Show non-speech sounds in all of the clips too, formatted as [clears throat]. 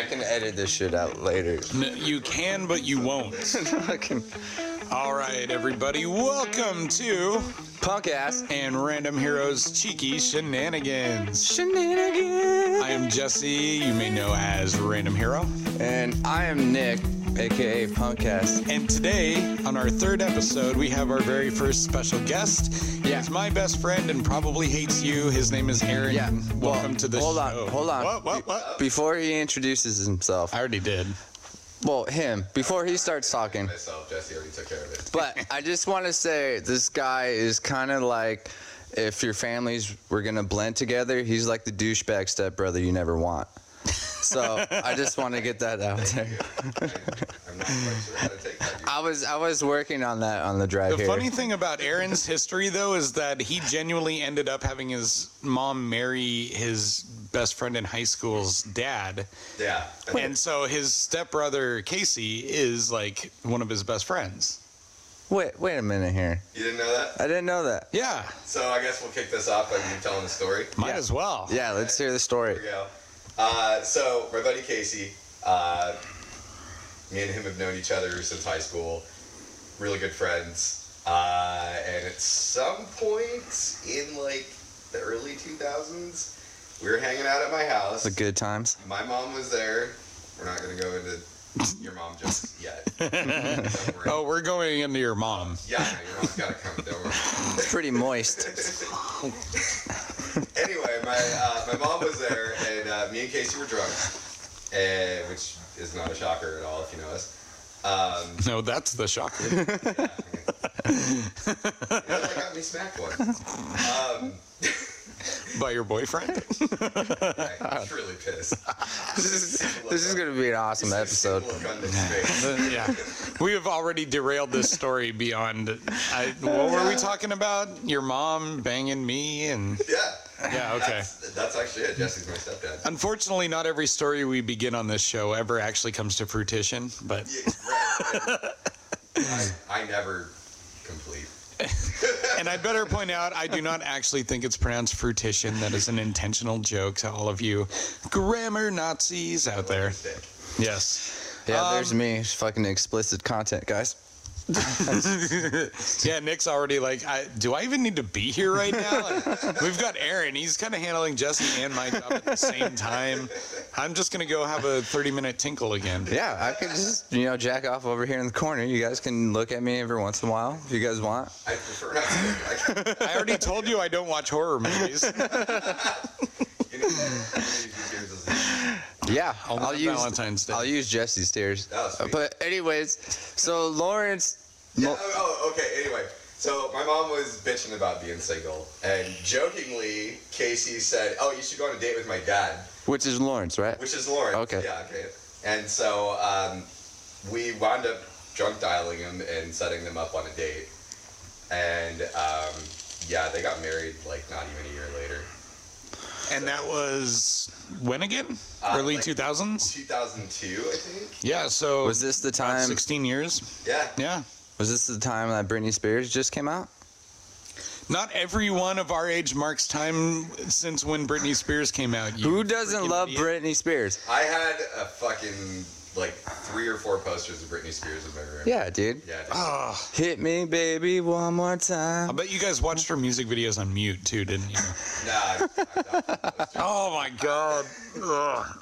I can edit this shit out later. N- you can, but you won't. [laughs] Fucking All right, everybody, welcome to punk ass and Random Heroes Cheeky Shenanigans. shenanigans. I am Jesse, you may know as Random Hero. And I am Nick, aka punk ass. And today, on our third episode, we have our very first special guest. Yeah. He's my best friend and probably hates you. His name is Aaron. Yeah. Welcome Well, to the hold on, hold on. What, what, what? Before he introduces himself, I already did. well, him, before he starts talking. myself. Jesse already took care of it. But I just want to say this guy is kind of like if your families were gonna blend together, he's like the douchebag stepbrother you never want. So I just want to get that out there. I'm not quite sure how to take that. I was I was working on that on the drive The here. funny thing about Aaron's history, though, is that he genuinely ended up having his mom marry his best friend in high school's dad. Yeah. And so his stepbrother, Casey, is like one of his best friends. wait wait a minute here. You didn't know that? I didn't know that. Yeah, So I guess we'll kick this off by you telling the story. might Yeah. as well. Yeah, let's hear the story. Here we go. Uh, so my buddy Casey, uh, me and him have known each other since high school. Really good friends. Uh, and at some point in like the early 2000s, we were hanging out at my house. The good times. My mom was there. We're not going to go into your mom just yet. [laughs] Oh, we're going into your mom. Yeah, your mom's got to come. Don't worry. It's pretty moist. [laughs] anyway, my uh, my mom was there, and uh, me and Casey were drunk, and which is not a shocker at all if you know us. Um, No, that's the shocker. [laughs] you know, I got me smacked once. Um, By your boyfriend? [laughs] I'm really pissed. This is, this is gonna be an awesome episode. Look on his face. yeah. We have already derailed this story beyond. I, what were we talking about? Your mom banging me and. Yeah. Yeah, okay. That's, that's actually it. Jesse's my stepdad. Unfortunately, not every story we begin on this show ever actually comes to fruition, but Yeah, right, right. [laughs] I, I never complete. And I'd better point out I do not actually think it's pronounced fruition. That is an intentional joke to all of you grammar Nazis out there. Yes. Yeah, Um, there's me. It's fucking explicit content, guys. Yeah, Nick's already like, I, do I even need to be here right now? Like, we've got Aaron. He's kind of handling Jesse and my job at the same time. I'm just going to go have a 30 minute tinkle again. Yeah, I could just you know jack off over here in the corner. You guys can look at me every once in a while if you guys want. I prefer not to. I, I already told you I don't watch horror movies. [laughs] you know, yours is- Yeah, I'll I'll, not use Valentine's Day. I'll use Jesse's stairs. Oh, but anyways, so Lawrence. Yeah, Mo- oh, oh, okay. Anyway, so my mom was bitching about being single, and jokingly, Casey said, "Oh, you should go on a date with my dad," which is Lawrence, right? which is Lawrence. Okay. Yeah. Okay. And so um, we wound up drunk dialing him and setting them up on a date, and um, yeah, they got married like not even a year later. And that was when again? Uh, Early like 2000s? 2002, I think. Yeah, so Was this the time? 16 years? Yeah. Yeah. Was this the time that Britney Spears just came out? Not every one of our age marks time since when Britney Spears came out. Who doesn't love idiot. Britney Spears? I had a fucking like three or four posters of Britney Spears in my room. Yeah, dude. Yeah. dude. Oh, Hit me, baby, one more time. I bet you guys watched her music videos on mute too, didn't you? [laughs] Nah. I- I- [laughs] Oh my god.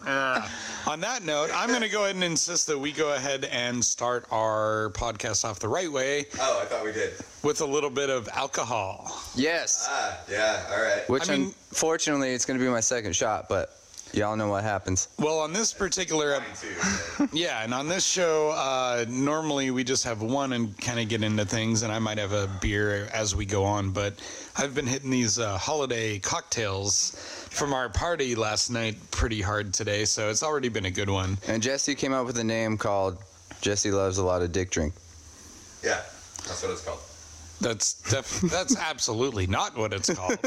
Yeah. On that note, I'm going to go ahead and insist that we go ahead and start our podcast off the right way oh, I thought we did. with a little bit of alcohol. Yes. Ah, yeah. All right. Which, I mean- unfortunately, it's going to be my second shot, but y'all know what happens. Well, on this particular ep- Yeah, and on this show, uh, normally we just have one and kind of get into things, and I might have a beer as we go on. But I've been hitting these uh, holiday cocktails from our party last night pretty hard today, so it's already been a good one. And Jesse came up with a name called Jesse Loves a Lot of Dick Drink. Yeah, that's what it's called. That's def- that's absolutely not what it's called.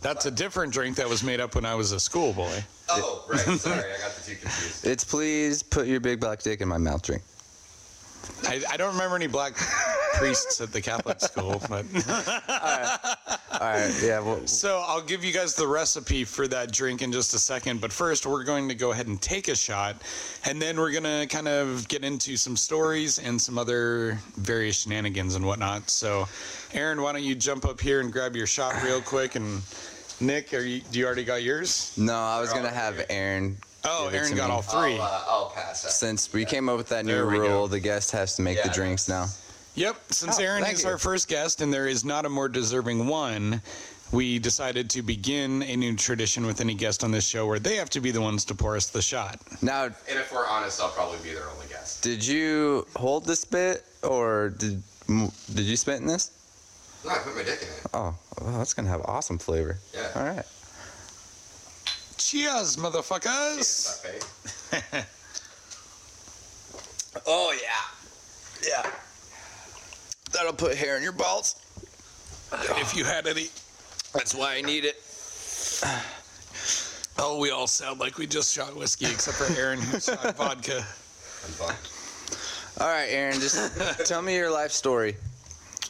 That's a different drink that was made up when I was a schoolboy. Oh, right. Sorry, I got the two confused. It's please put your big black dick in my mouth drink. I, I don't remember any black priests at the Catholic school, but [laughs] All right, yeah. Well, so I'll give you guys the recipe for that drink in just a second. But first, we're going to go ahead and take a shot, and then we're gonna kind of get into some stories and some other various shenanigans and whatnot. So, Aaron, why don't you jump up here and grab your shot real quick? And Nick, are you? Do you already got yours? no, I was gonna have here. Aaron. Oh, Aaron got me. all 3 I'll, uh, I'll pass that. Since we came up with that new There we go. rule, the guest has to make Yeah, the drinks now. Yep. Since Oh, Aaron is you. our first guest and there is not a more deserving one, we decided to begin a new tradition with any guest on this show where they have to be the ones to pour us the shot. Now, And if we're honest, I'll probably be their only guest. did you hold this bit, or did did you spit in this? No, I put my dick in it. Oh, well, that's gonna have awesome flavor. Yeah. All right. Cheers, motherfuckers! It's not fake. Oh yeah, yeah. That'll put hair in your balls. If you had any. That's why I need it. [sighs] Oh, we all sound like we just shot whiskey, except for Aaron who shot [laughs] vodka. I'm. All right, Aaron, just [laughs] tell me your life story.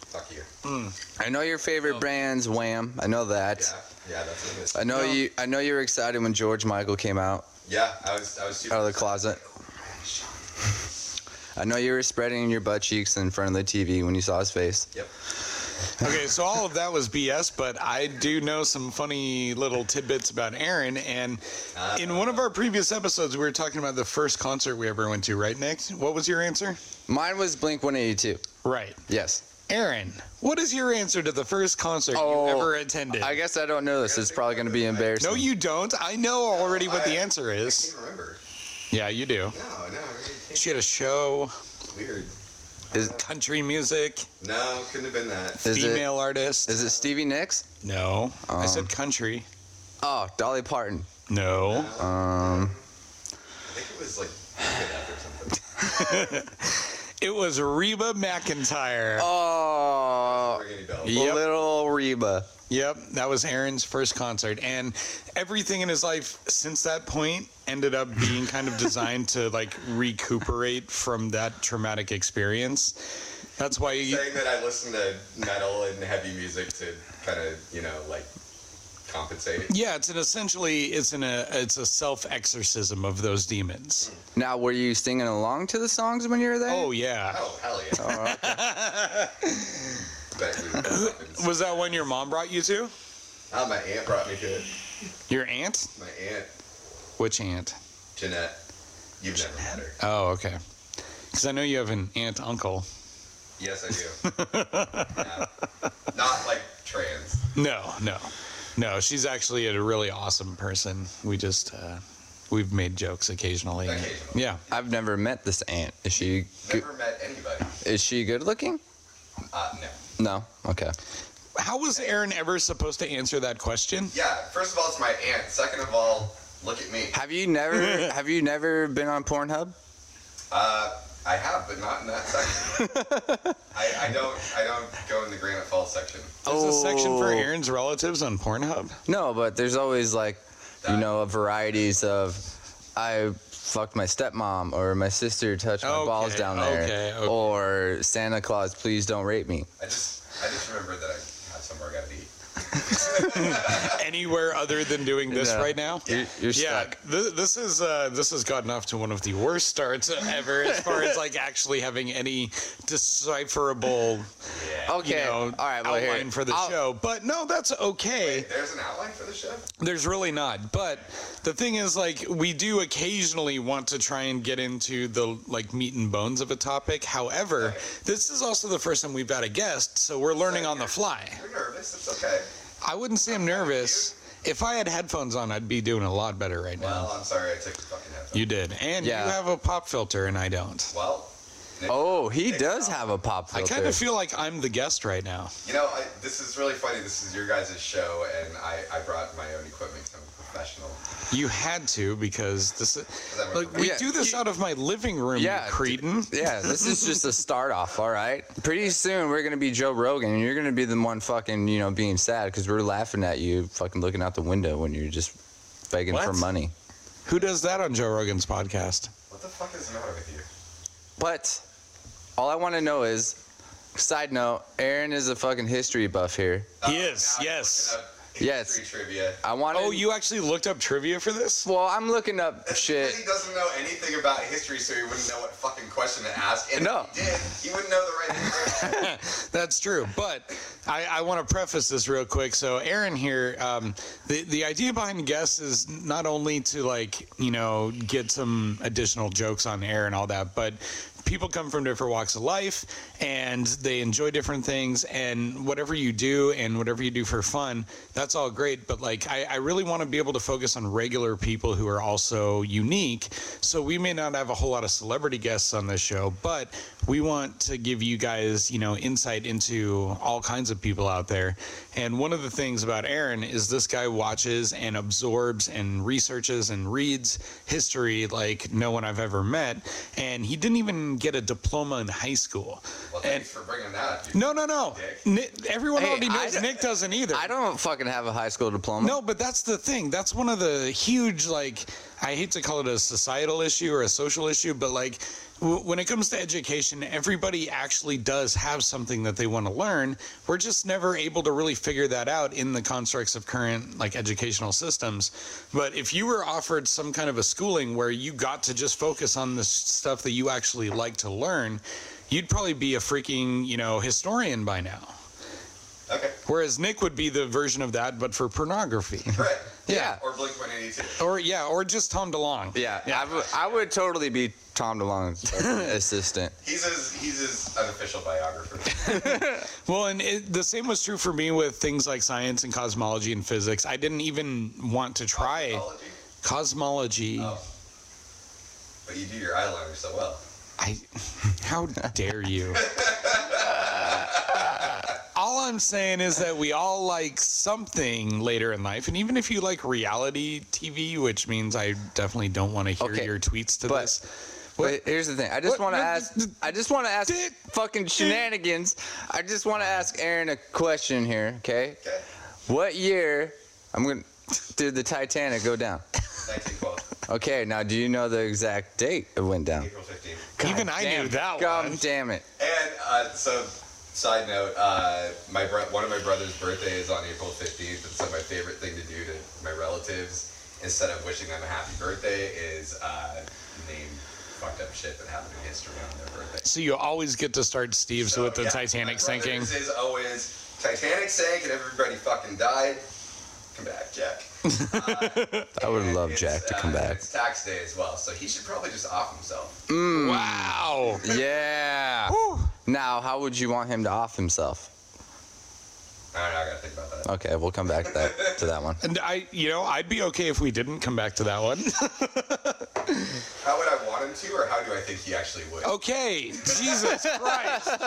Fuck you. Hmm. I know your favorite oh. brands, Wham. I know that. Yeah, yeah, that's what it is. I know No. you. I know you were excited when George Michael came out Yeah, I was, I was super out of the closet. I know you were spreading your butt cheeks in front of the TV when you saw his face. Yep. Okay, so all of that was BS, but I do know some funny little tidbits about Aaron. And uh-huh. in one of our previous episodes, we were talking about the first concert we ever went to, right, Nick? What was your answer? Mine was Blink 182. Right. Yes. Aaron, what is your answer to the first concert Oh, you ever attended? I guess I don't know this. It's probably going to be embarrassing. no, you don't. I know already what the I- answer I is. can't remember. Yeah, you do. No, no, I really can't. She had a show, Weird. Is, country music, No, couldn't have been that. is it female artist. is it Stevie Nicks? no, I Um, said country. Oh, Dolly Parton. No. Um, I think it was like Good or something. [laughs] It was Reba McEntire. oh, Ring? Yep. little Reba. Yep, that was Aaron's first concert, and everything in his life since that point ended up being kind of designed to like recuperate from that traumatic experience. That's why he, Saying that I listen to metal and heavy music to kind of, you know, like compensate. yeah, it's an essentially it's an a it's a self exorcism of those demons. Now, were you singing along to the songs when you were there? Oh yeah, Oh, hell yeah. Oh, Bet we was that when your mom brought you to? Oh, my aunt brought me to it. Your aunt? My aunt, Which aunt? Jeanette. You've never met her. Oh, okay. Because I know you have an aunt uncle. Yes, I do. [laughs] Yeah. Not like trans. No, no, no. She's actually a really awesome person. We just uh, we've made jokes occasionally. Occasionally. Yeah. I've never met this aunt. Is she good? Never met anybody. Is she good looking? Uh, no. No. Okay. How was Aaron ever supposed to answer that question? Yeah, first of all, it's my aunt. Second of all, look at me. Have you never [laughs] have you never been on Pornhub? Uh, I have, but not in that section. [laughs] I, I don't. I don't go in the Granite Falls section. There's a section for Oh. Aaron's relatives on Pornhub. No, but there's always like, you know, varieties of, I fucked my stepmom or my sister touched my balls Okay, down there, okay, okay. or Santa Claus, please don't rape me. I just. I just remember that I have somewhere I gotta be. [laughs] Anywhere other than doing this No. right now? You're, you're Yeah, stuck. th- this is uh, this has gotten off to one of the worst starts ever, as [laughs] far as like actually having any decipherable, Okay. you know, All right. Well, outline here, for the I'll- show. But no, that's okay. There's an outline for the show. There's really not. But the thing is, like, we do occasionally want to try and get into the like meat and bones of a topic. However, this is also the first time we've had a guest, so we're learning on the fly. You're nervous. It's okay. I wouldn't say I'm nervous. If I had headphones on, I'd be doing a lot better right now. Well, I'm sorry I took the fucking headphones. You did, and Yeah. you have a pop filter, and I don't. Well. Nick, Oh, he does have a pop filter. I filter. kind of feel like I'm the guest right now. You know, I, this is really funny. This is your guys' show, and I, I brought my own equipment 'cause I'm a professional. You had to because this is like we Yeah, do this out of my living room, yeah, you cretin. yeah, this is just a start off, all right? Pretty soon we're gonna be Joe Rogan, and you're gonna be the one fucking, you know, being sad because we're laughing at you, fucking looking out the window when you're just begging for What? money. Who does that on Joe Rogan's podcast? What the fuck is the matter with you? But all I want to know is, side note, Aaron is a fucking history buff here. He is, now I'm yes. Looking up Yes. History trivia. I want. Oh, you actually looked up trivia for this? Well, I'm looking up That's shit. he doesn't know anything about history, so he wouldn't know what fucking question to ask. And No. if he did, he wouldn't know the right answer. [laughs] That's true. But I, I want to preface this real quick. So, Aaron here, um, the, the idea behind guests is not only to, like, you know, get some additional jokes on air and all that, but people come from different walks of life and they enjoy different things. And whatever you do and whatever you do for fun, that's all great. But, like, I, I really want to be able to focus on regular people who are also unique. So, we may not have a whole lot of celebrity guests on this show, but we want to give you guys, you know, insight into all kinds of people out there. And one of the things about Aaron is this guy watches and absorbs and researches and reads history like no one I've ever met. And he didn't even get a diploma in high school. Well, And for bringing that up. no, no, no. Nick, everyone Hey, already knows don't- Nick doesn't either. I don't fucking have a high school diploma. No, but that's the thing. That's one of the huge, like, I hate to call it a societal issue or a social issue, but like, w- when it comes to education, everybody actually does have something that they want to learn. We're just never able to really figure that out in the constructs of current, like, educational systems. But if you were offered some kind of a schooling where you got to just focus on the stuff that you actually like to learn, you'd probably be a freaking, you know, historian by now. Okay. Whereas Nick would be the version of that, but for pornography. Right. [laughs] Yeah. Or Blink 182. Or yeah, or just Tom DeLonge. Yeah, I would- I would totally be Tom DeLonge's [laughs] assistant. He's his, he's his unofficial biographer. [laughs] Well, and it, the same was true for me with things like science and cosmology and physics. I didn't even want to try Psychology. cosmology. Oh. But you do your eyeliner so well. I, [laughs] how dare you? all I'm saying is that we all like something later in life, and even if you like reality TV, which means I definitely don't want to hear Okay, your tweets to but- this. But here's the thing. I just want to ask. I just want to ask Dick. fucking shenanigans. I just want to ask Aaron a question here. Okay. Okay. What year? I'm gonna. Did the Titanic go down? 1912. Okay. Now, do you know the exact date it went down? April 15th. God Even I damn- knew that God one. damn it. And uh, so, side note, uh, my bro- one of my brother's birthday is on April 15th, and so my favorite thing to do to my relatives, instead of wishing them a happy birthday, is uh, name fucked up shit that happened in history on their birthday. So you always get to start Steve's So, with the yeah, Titanic my sinking. brother's is always Titanic sank and everybody fucking died. Come back, Jack. [laughs] I would love Jack to uh, come back. It's tax day as well, so he should probably just off himself. Mm. Wow. Yeah. Whew. Now, how would you want him to off himself? I know, I gotta think about that. Okay, we'll come back to that to that one. And I, you know, I'd be okay if we didn't come back to that one. [laughs] How would I want him to, or how do I think he actually would? okay, Jesus [laughs] Christ, All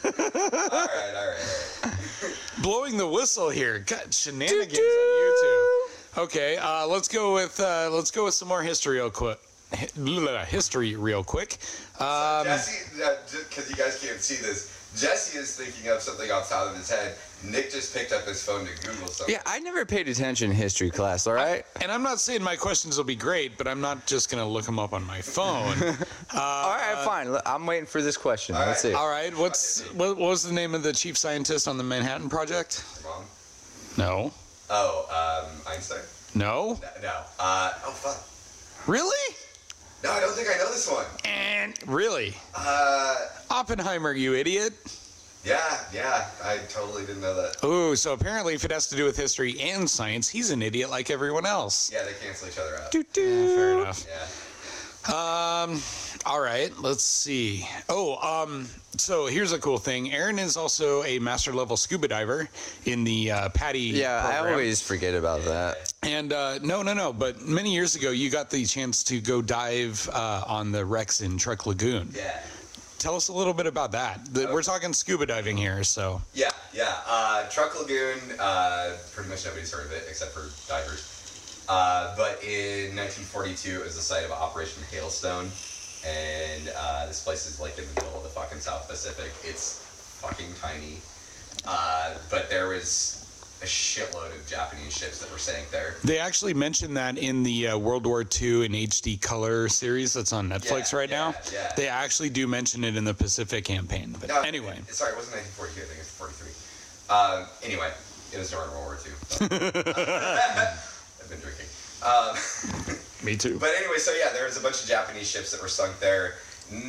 right, all right, all right. blowing the whistle here. God, shenanigans on YouTube. Okay, uh, let's go with uh, let's go with some more history real quick. History real quick. Um, Jesse, because you guys can't see this, Jesse is thinking of something off the top of his head. Nick just picked up his phone to Google something. Yeah, I never paid attention in history class. All right. and I'm not saying my questions will be great, but I'm not just gonna look them up on my phone. [laughs] all right, fine. I'm waiting for this question. All Let's right. see. All right, what's what, what was the name of the chief scientist on the Manhattan Project? Mom? No, Oh, um, Einstein? no, No. no. Uh, oh, fuck. really, No, I don't think I know this one. and really, Uh, Oppenheimer, you idiot. yeah, yeah, I totally didn't know that. Ooh, so apparently, if it has to do with history and science, he's an idiot like everyone else. Yeah, they cancel each other out. Yeah, fair enough. Yeah. Um, all right, let's see. Oh, um, so here's a cool thing. Aaron is also a master level scuba diver in the uh, PADI. Yeah, I always forget about that. And uh, no, no, no. But many years ago, you got the chance to go dive uh, on the wrecks in Truk Lagoon. Yeah. Tell us a little bit about that. The, we're talking scuba diving here, so. Yeah, yeah. Uh, Truk Lagoon, uh, pretty much nobody's heard of it except for divers. Uh, but in 1942, it was the site of Operation Hailstone. And uh, this place is like in the middle of the fucking South Pacific. It's fucking tiny. Uh, but there was a shitload of Japanese ships that were sank there. They actually mentioned that in the uh, World War II in HD color series that's on Netflix Yeah, right now. yeah, yeah. They actually do mention it in the Pacific campaign. But No, anyway, it- sorry, it wasn't 1942. I think it's 43. Um, anyway, it was during World War II. so. [laughs] [laughs] I've been drinking. Um, [laughs] me too. But anyway, so yeah, there was a bunch of Japanese ships that were sunk there.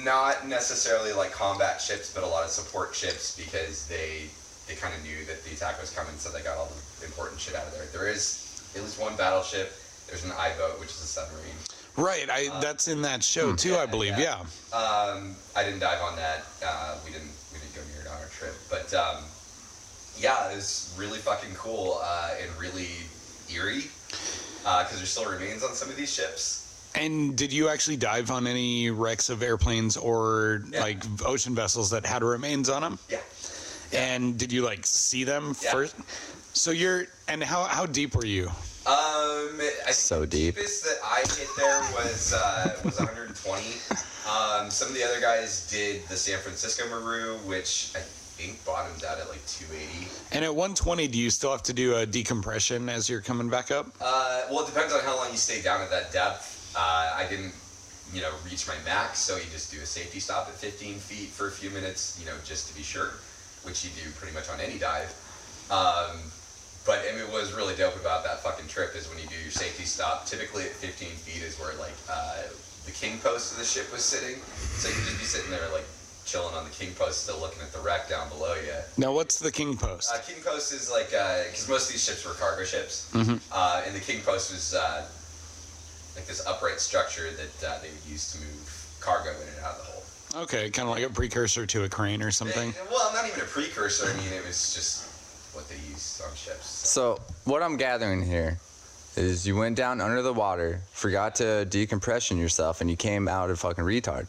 Not necessarily like combat ships, but a lot of support ships because they they kind of knew that the attack was coming, so they got all the important shit out of there. There is at least one battleship. There's an I boat, which is a submarine. Right, I that's in that show too, I believe. yeah. Yeah. Um, I didn't dive on that. Uh, we didn't we didn't go near it on our trip, but um, yeah, it was really fucking cool uh, and really eerie because there still remains on some of these ships. And did you actually dive on any wrecks of airplanes or Yeah. like ocean vessels that had remains on them? Yeah. And did you like see them Yeah. first? So you're and how how deep were you? Um, I think So the deep. deepest that I hit there was uh, was 120. [laughs] Um, some of the other guys did the San Francisco Maru, which I think bottomed out at like 280. And at 120, do you still have to do a decompression as you're coming back up? Uh, well, it depends on how long you stay down at that depth. Uh, I didn't, you know, reach my max, so you just do a safety stop at 15 feet for a few minutes, you know, just to be sure, which you do pretty much on any dive. Um, but and it was really dope about that fucking trip is when you do your safety stop. Typically at 15 feet is where like uh, the king post of the ship was sitting, so you could just be sitting there like chilling on the king post, still looking at the wreck down below you. Now, what's the king post? Uh, King Post is like because most of these ships were cargo ships, Mhm. uh, and the King Post was uh, like this upright structure that uh, they would use to move cargo in and out of the hole. Okay, kind of like a precursor to a crane or something. Eh, well, not even a precursor. I mean, it was just what they used on ships. So what I'm gathering here is you went down under the water, forgot to decompression yourself, and you came out a fucking retard.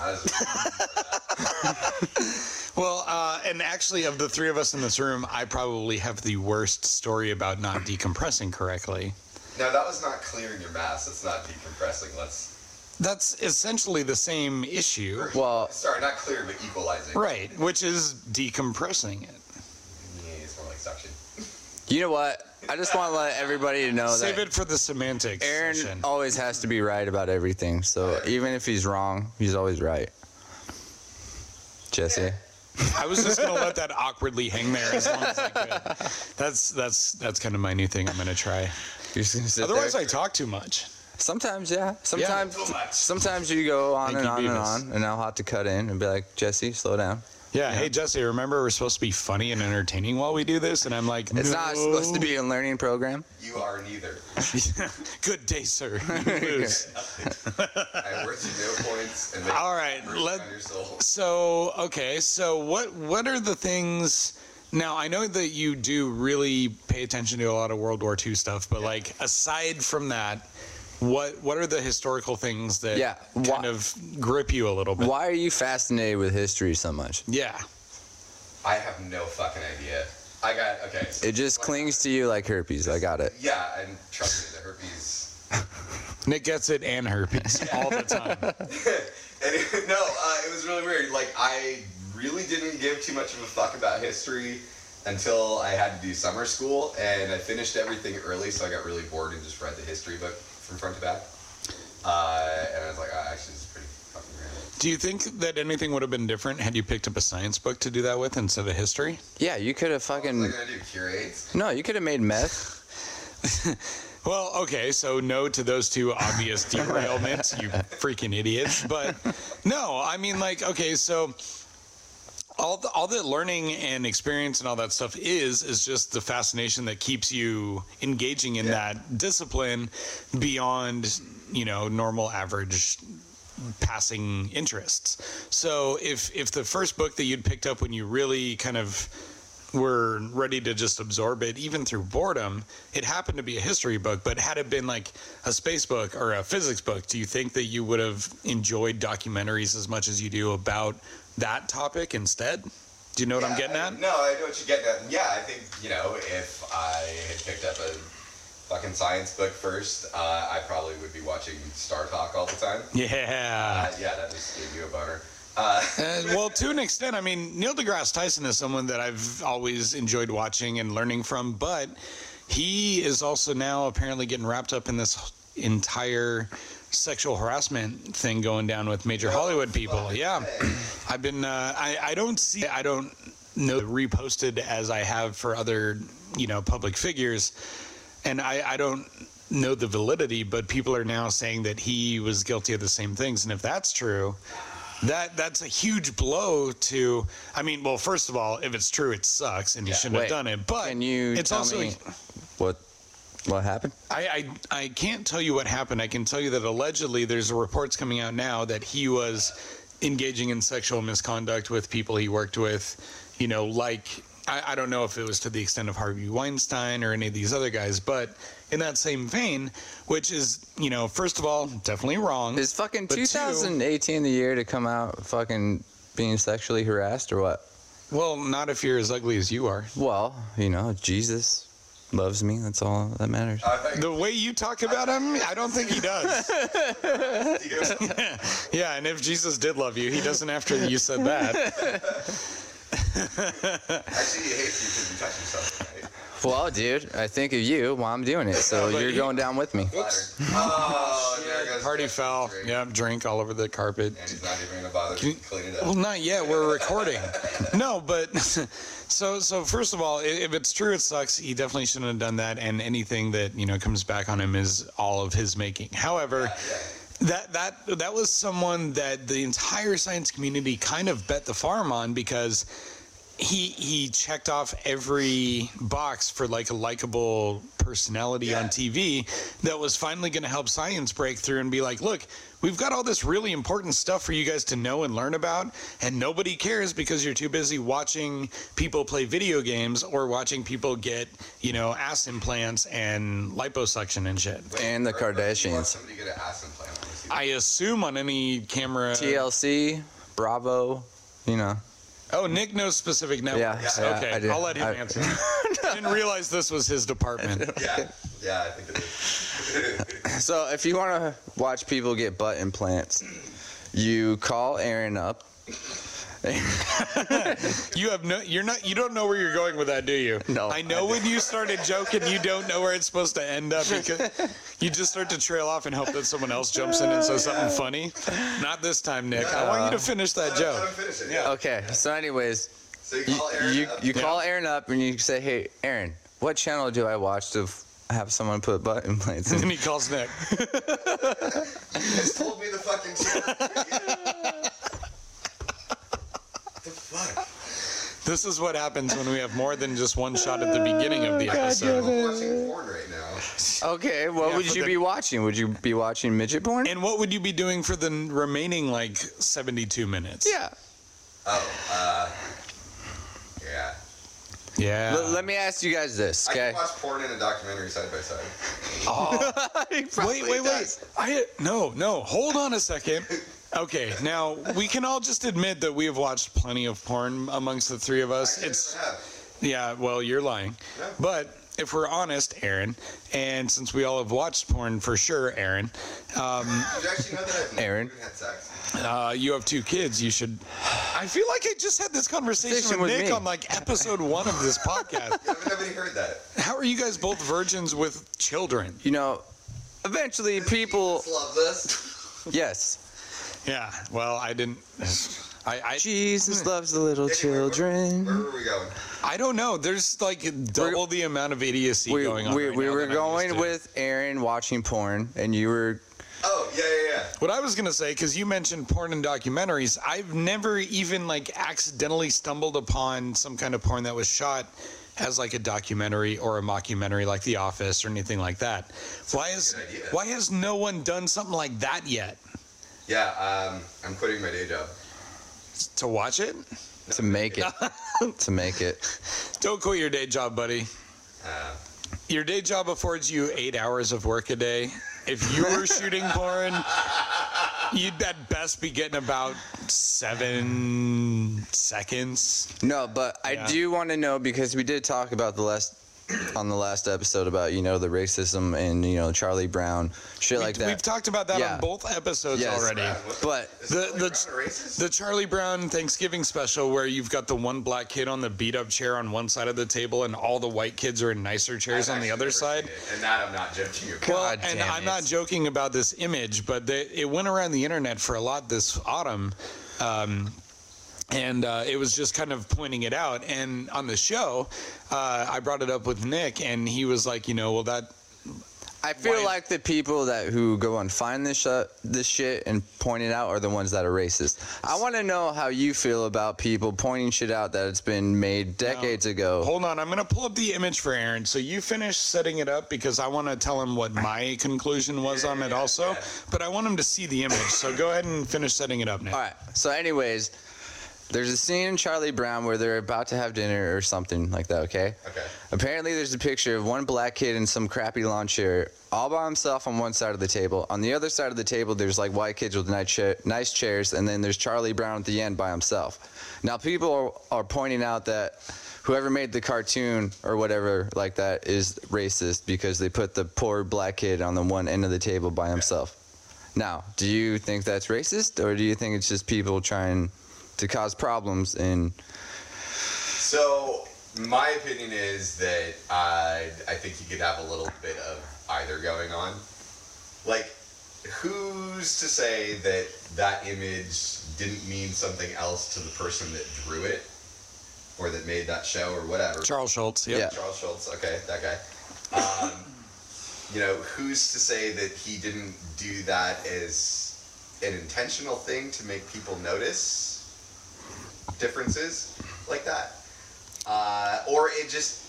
[laughs] Well, uh, and actually, of the three of us in this room, I probably have the worst story about not decompressing correctly. no, that was not clearing your mass. That's not decompressing. Let's That's essentially the same issue. Well, sorry, not clearing, but equalizing. Right, which is decompressing it. Yeah, it's more like suction. You know what? I just want to let everybody know Save that it for the semantics. Aaron session. always has to be right about everything. So even if he's wrong, he's always right. Jesse. I was just gonna let that awkwardly hang there as long as I could. That's that's that's kind of my new thing. I'm gonna try. You're just gonna sit Otherwise, there? I talk too much. Sometimes, yeah. Sometimes, sometimes you go on Thank and you, on and Beavis. on, and I'll have to cut in and be like, Jesse, slow down. Yeah. Hey Jesse, remember we're supposed to be funny and entertaining while we do this, and I'm like, It's not supposed to be a learning program. You are neither. [laughs] Good day, sir. [laughs] You lose. I worth you no points and All right, let- on your soul. So okay, so what what are the things? Now I know that you do really pay attention to a lot of World War II stuff, but like aside from that, what what are the historical things that Yeah, kind wha- of grip you a little bit? Why are you fascinated with history so much? Yeah. I have no fucking idea. I got okay. so- It just clings to you like herpes. I got it. Yeah, and trust me, the herpes. [laughs] Nick gets it and herpes all the time. [laughs] And it, no, uh, it was really weird. Like I really didn't give too much of a fuck about history until I had to do summer school, and I finished everything early, so I got really bored and just read the history book from front to back. Uh, and I was like, oh, actually, this is pretty fucking random. Do you think that anything would have been different had you picked up a science book to do that with instead of history? Yeah, you could have What was fucking. I gonna do? Cure No, you could have made meth. [laughs] Well, okay, so no to those two obvious [laughs] derailments, you freaking idiots. But no, I mean, like, okay, so all the, all that learning and experience and all that stuff is is just the fascination that keeps you engaging in Yeah. that discipline beyond you know normal average passing interests. So if if the first book that you'd picked up when you really kind of were ready to just absorb it, even through boredom, it happened to be a history book. But had it been like a space book or a physics book, do you think that you would have enjoyed documentaries as much as you do about that topic instead? Do you know what I'm Yeah, getting I- at? No, I know what you're getting at. Yeah, I think, you know, if I had picked up a fucking science book first, uh, I probably would be watching Star Talk all the time. Yeah. Uh, yeah, that just gave you a boner. Uh, well, to an extent, I mean, Neil deGrasse Tyson is someone that I've always enjoyed watching and learning from, but he is also now apparently getting wrapped up in this entire sexual harassment thing going down with major Hollywood people. Yeah, I've been. Uh, I I don't see. I don't know reposted as I have for other you know public figures, and I I don't know the validity, but people are now saying that he was guilty of the same things, and if that's true. That that's a huge blow to. I mean, well, first of all, if it's true, it sucks, and he shouldn't Wait, have done it. But Can you it's tell also me what what happened? I, I I can't tell you what happened. I can tell you that allegedly there's reports coming out now that he was engaging in sexual misconduct with people he worked with. You know, like I, I don't know if it was to the extent of Harvey Weinstein or any of these other guys, but in that same vein, which is you know, first of all, definitely wrong. Is fucking But two- 2018 the year to come out fucking being sexually harassed or what? well, not if you're as ugly as you are. Well, you know, Jesus loves me. That's all that matters. The way you talk about him, I don't think he does. you- [laughs] [laughs] Yeah, and if Jesus did love you, he doesn't after you said that. [laughs] actually, he hates you because you touch yourself. Right? Well, dude, I think of you while I'm doing it, so [laughs] but you're you- going down with me. Flattered. [laughs] Oh, oh, there goes Party the fell. drink. Yeah, drink all over the carpet. And he's not even gonna bother to clean it up. Well, not yet. We're recording. [laughs] No, but so so first of all, if it's true, it sucks. He definitely shouldn't have done that, and anything that you know comes back on him is all of his making. However. That that that was someone that the entire science community kind of bet the farm on because he he checked off every box for like a likable personality on TV that was finally going to help science break through and be like, look, we've got all this really important stuff for you guys to know and learn about, and nobody cares because you're too busy watching people play video games or watching people get you know ass implants and liposuction and shit. And the Where- where do you want Kardashians. Somebody get an ass implant. Let me see I assume on any camera. TLC, Bravo, you know. Oh, Nick knows specific networks. yeah, okay, I do. I'll let him I- answer. [laughs] I didn't realize this was his department. [laughs] Yeah, yeah, I think it is. [laughs] So if you want to watch people get butt implants, you call Aaron up. [laughs] You have no, you're not, you don't know where you're going with that, do you? No, I know I when you started joking, you don't know where it's supposed to end up because [laughs] you just start to trail off and hope that someone else jumps in and says something funny. Not this time, Nick. I want you to finish that Let him- let joke. him finish it. Yeah. Okay. So, anyways, So you you call Aaron you, up. you call Aaron up and you say, "Hey, Aaron, what channel do I watch to f- have someone put butt implants And in?" then he calls Nick. [laughs] You just told me the fucking truth. the fuck? This is what happens when we have more than just one shot at the beginning of the episode. I'm watching porn right now. Okay. What Yeah, would for you the- be watching? Would you be watching midget porn? And what would you be doing for the remaining like 72 minutes? yeah. Oh, uh, yeah. Yeah. L- let me ask you guys this, I okay? can watch porn and a documentary side by side. [laughs] wait, wait, wait. I no, no. Hold on a second. [laughs] Okay, now we can all just admit that we have watched plenty of porn amongst the three of us. I It's have. yeah, well, you're lying. No. But if we're honest, Aaron, and since we all have watched porn for sure, Aaron, um, you actually know that I've Aaron? even had sex? uh, you have two kids. You should. I feel like I just had this conversation Conversation with, with Nick me. on like episode one of this podcast. [laughs] Yeah, but nobody heard that. How are you guys both virgins with children? You know, eventually people. Love this. Yes. Yeah. Well, I didn't. I, I Jesus loves the little Anyway, where- children. Where were we going? I don't know. There's like double the amount of idiocy we, going on. we, right we now were than I'm used going to. with Aaron watching porn, and you were. Oh, yeah, yeah, yeah. What I was gonna say, because you mentioned porn and documentaries, I've never even like accidentally stumbled upon some kind of porn that was shot as like a documentary or a mockumentary, like The Office or anything like that. Why is good idea. why has no one done something like that yet? Yeah, um, I'm quitting my day job. To watch it? to make it. [laughs] [laughs] to make it. Don't quit your day job, buddy. Uh, Your day job affords you eight hours of work a day. If you were shooting [laughs] porn, you'd at best be getting about seven seconds. No, but I do want to know because we did talk about the last on the last episode about you know the racism and you know Charlie Brown shit We, like that. We've talked about that Yeah. on both episodes Yes. already. Brad, But The Charlie the Brown the Charlie Brown Thanksgiving special where you've got the one black kid on the beat up chair on one side of the table and all the white kids are in nicer chairs I've on the other side. and that I'm not judging you. Well, God and I'm it. not joking about this image, but they, it went around the internet for a lot this autumn. Um, and uh, it was just kind of pointing it out. And on the show, uh, I brought it up with Nick, and he was like, you know, well, that I feel Why- like the people that who go and find this sh- this shit and point it out are the ones that are racist. I want to know how you feel about people pointing shit out that it's been made decades ago. Hold on, I'm gonna pull up the image for Aaron. So you finish setting it up because I want to tell him what my conclusion was on it also. But I want him to see the image. So go ahead and finish setting it up now. All right. So, anyways, there's a scene in Charlie Brown where they're about to have dinner or something like that. Okay. Okay. Apparently, there's a picture of one black kid in some crappy lawn chair, all by himself on one side of the table. On the other side of the table, there's like white kids with nice, cha- nice chairs, and then there's Charlie Brown at the end by himself. Now, people are, are pointing out that whoever made the cartoon or whatever like that is racist because they put the poor black kid on the one end of the table by himself. Now, do you think that's racist, or do you think it's just people trying to cause problems and So, my opinion is that uh, I think you could have a little bit of either going on. Like, who's to say that that image didn't mean something else to the person that drew it or that made that show or whatever? Charles Schulz. Yep. Yeah. Charles Schulz, okay, that guy. Um, you know, who's to say that he didn't do that as an intentional thing to make people notice differences like that? Uh, or it just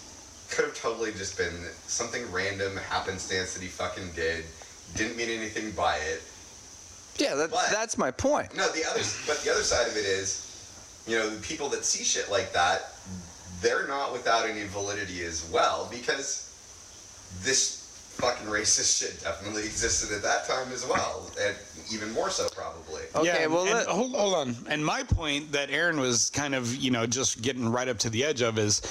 could have totally just been something random happenstance that he fucking did, didn't mean anything by it. yeah, that, But- that's my point. No, the other, but the other side of it is, you know, the people that see shit like that, they're not without any validity as well because this fucking racist shit definitely existed at that time as well, and even more so probably. Okay, yeah, well, and let- hold, hold on. And my point that Aaron was kind of, you know, just getting right up to the edge of is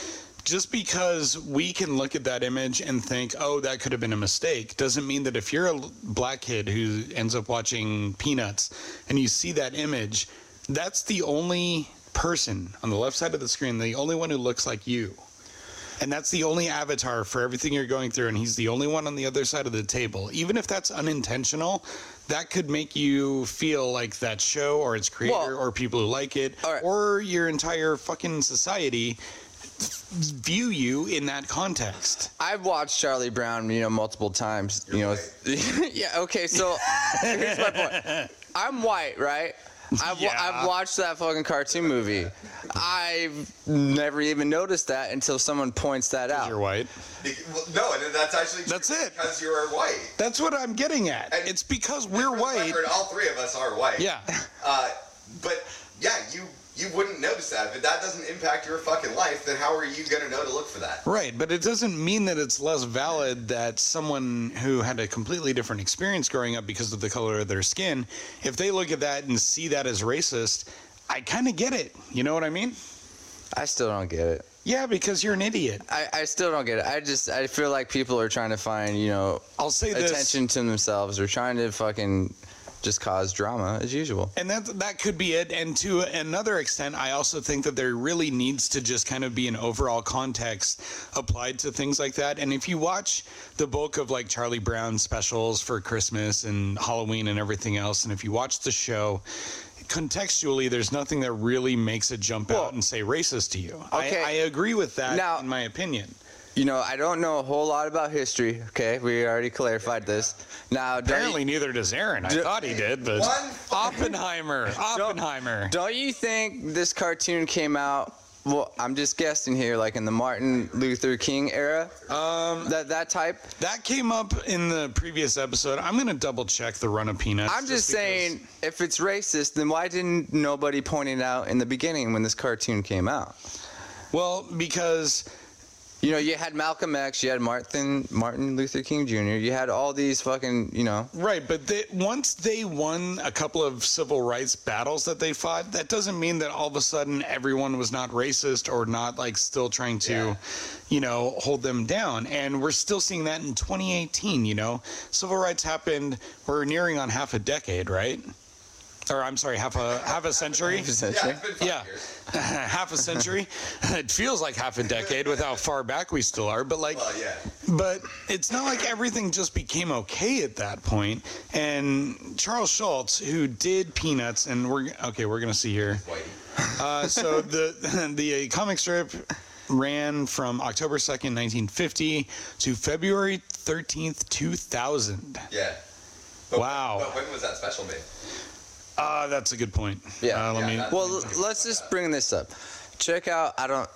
just because we can look at that image and think, oh, that could have been a mistake, doesn't mean that if you're a black kid who ends up watching Peanuts and you see that image, that's the only person on the left side of the screen, the only one who looks like you. And that's the only avatar for everything you're going through, and he's the only one on the other side of the table. Even if that's unintentional, that could make you feel like that show or its creator Well- or people who like it All right. or your entire fucking society view you in that context. I've watched Charlie Brown, you know, multiple times. you know, [laughs] yeah. Okay, so here's my point. [laughs] I'm white, right? [laughs] I've, Yeah. I've watched that fucking cartoon movie. I've never even noticed that until someone points that out. You're white. Well, no, and that's actually That's true it. because you're white. That's what I'm getting at. And- It's because we're white. record, all three of us are white. Yeah. Uh, but yeah, you you wouldn't notice that. If that doesn't impact your fucking life, then how are you gonna know to look for that? Right, but it doesn't mean that it's less valid that someone who had a completely different experience growing up because of the color of their skin, if they look at that and see that as racist, I kind of get it. You know what I mean? I still don't get it. Yeah, because you're an idiot. I, I still don't get it. I just I feel like people are trying to find you know I'll say this. attention to themselves or trying to fucking just cause drama as usual. And that that could be it. And to another extent, I also think that there really needs to just kind of be an overall context applied to things like that. And if you watch the bulk of like Charlie Brown specials for Christmas and Halloween and everything else, and if you watch the show, contextually, there's nothing that really makes it jump Well, out and say racist to you. okay. I, I agree with that Now- in my opinion. You know, I don't know a whole lot about history. Okay, we already clarified this. Now, don't you- Apparently, neither does Aaron. I Do- thought he did, but One Oppenheimer, [laughs] Oppenheimer. Don't you think this cartoon came out? Well, I'm just guessing here, like in the Martin Luther King era. Um, that that type. That came up in the previous episode. I'm gonna double check the run of peanuts. I'm just because- saying, if it's racist, then why didn't nobody point it out in the beginning when this cartoon came out? Well, because You know, you had Malcolm X, you had Martin Martin Luther King Jr., you had all these fucking, you know. Right, but they, once they won a couple of civil rights battles that they fought, that doesn't mean that all of a sudden everyone was not racist or not like still trying to, Yeah. you know, hold them down. And we're still seeing that in 2018. You know, civil rights happened. We're nearing on half a decade, right? Or I'm sorry, half a half a century. Yeah, it's been five Yeah. [laughs] half a century. [laughs] it feels like half a decade with how far back we still are, but like Well, yeah. but it's not like everything just became okay at that point. And Charles Schulz, who did Peanuts, and we're okay, we're gonna see here. Uh, so the [laughs] the comic strip ran from October second, nineteen fifty, to February thirteenth, two thousand. Yeah. But, Wow. But when was that special made? Uh, that's a good point. Yeah. Uh, let Yeah, me. Well, let's just bring this up. Check out. I don't.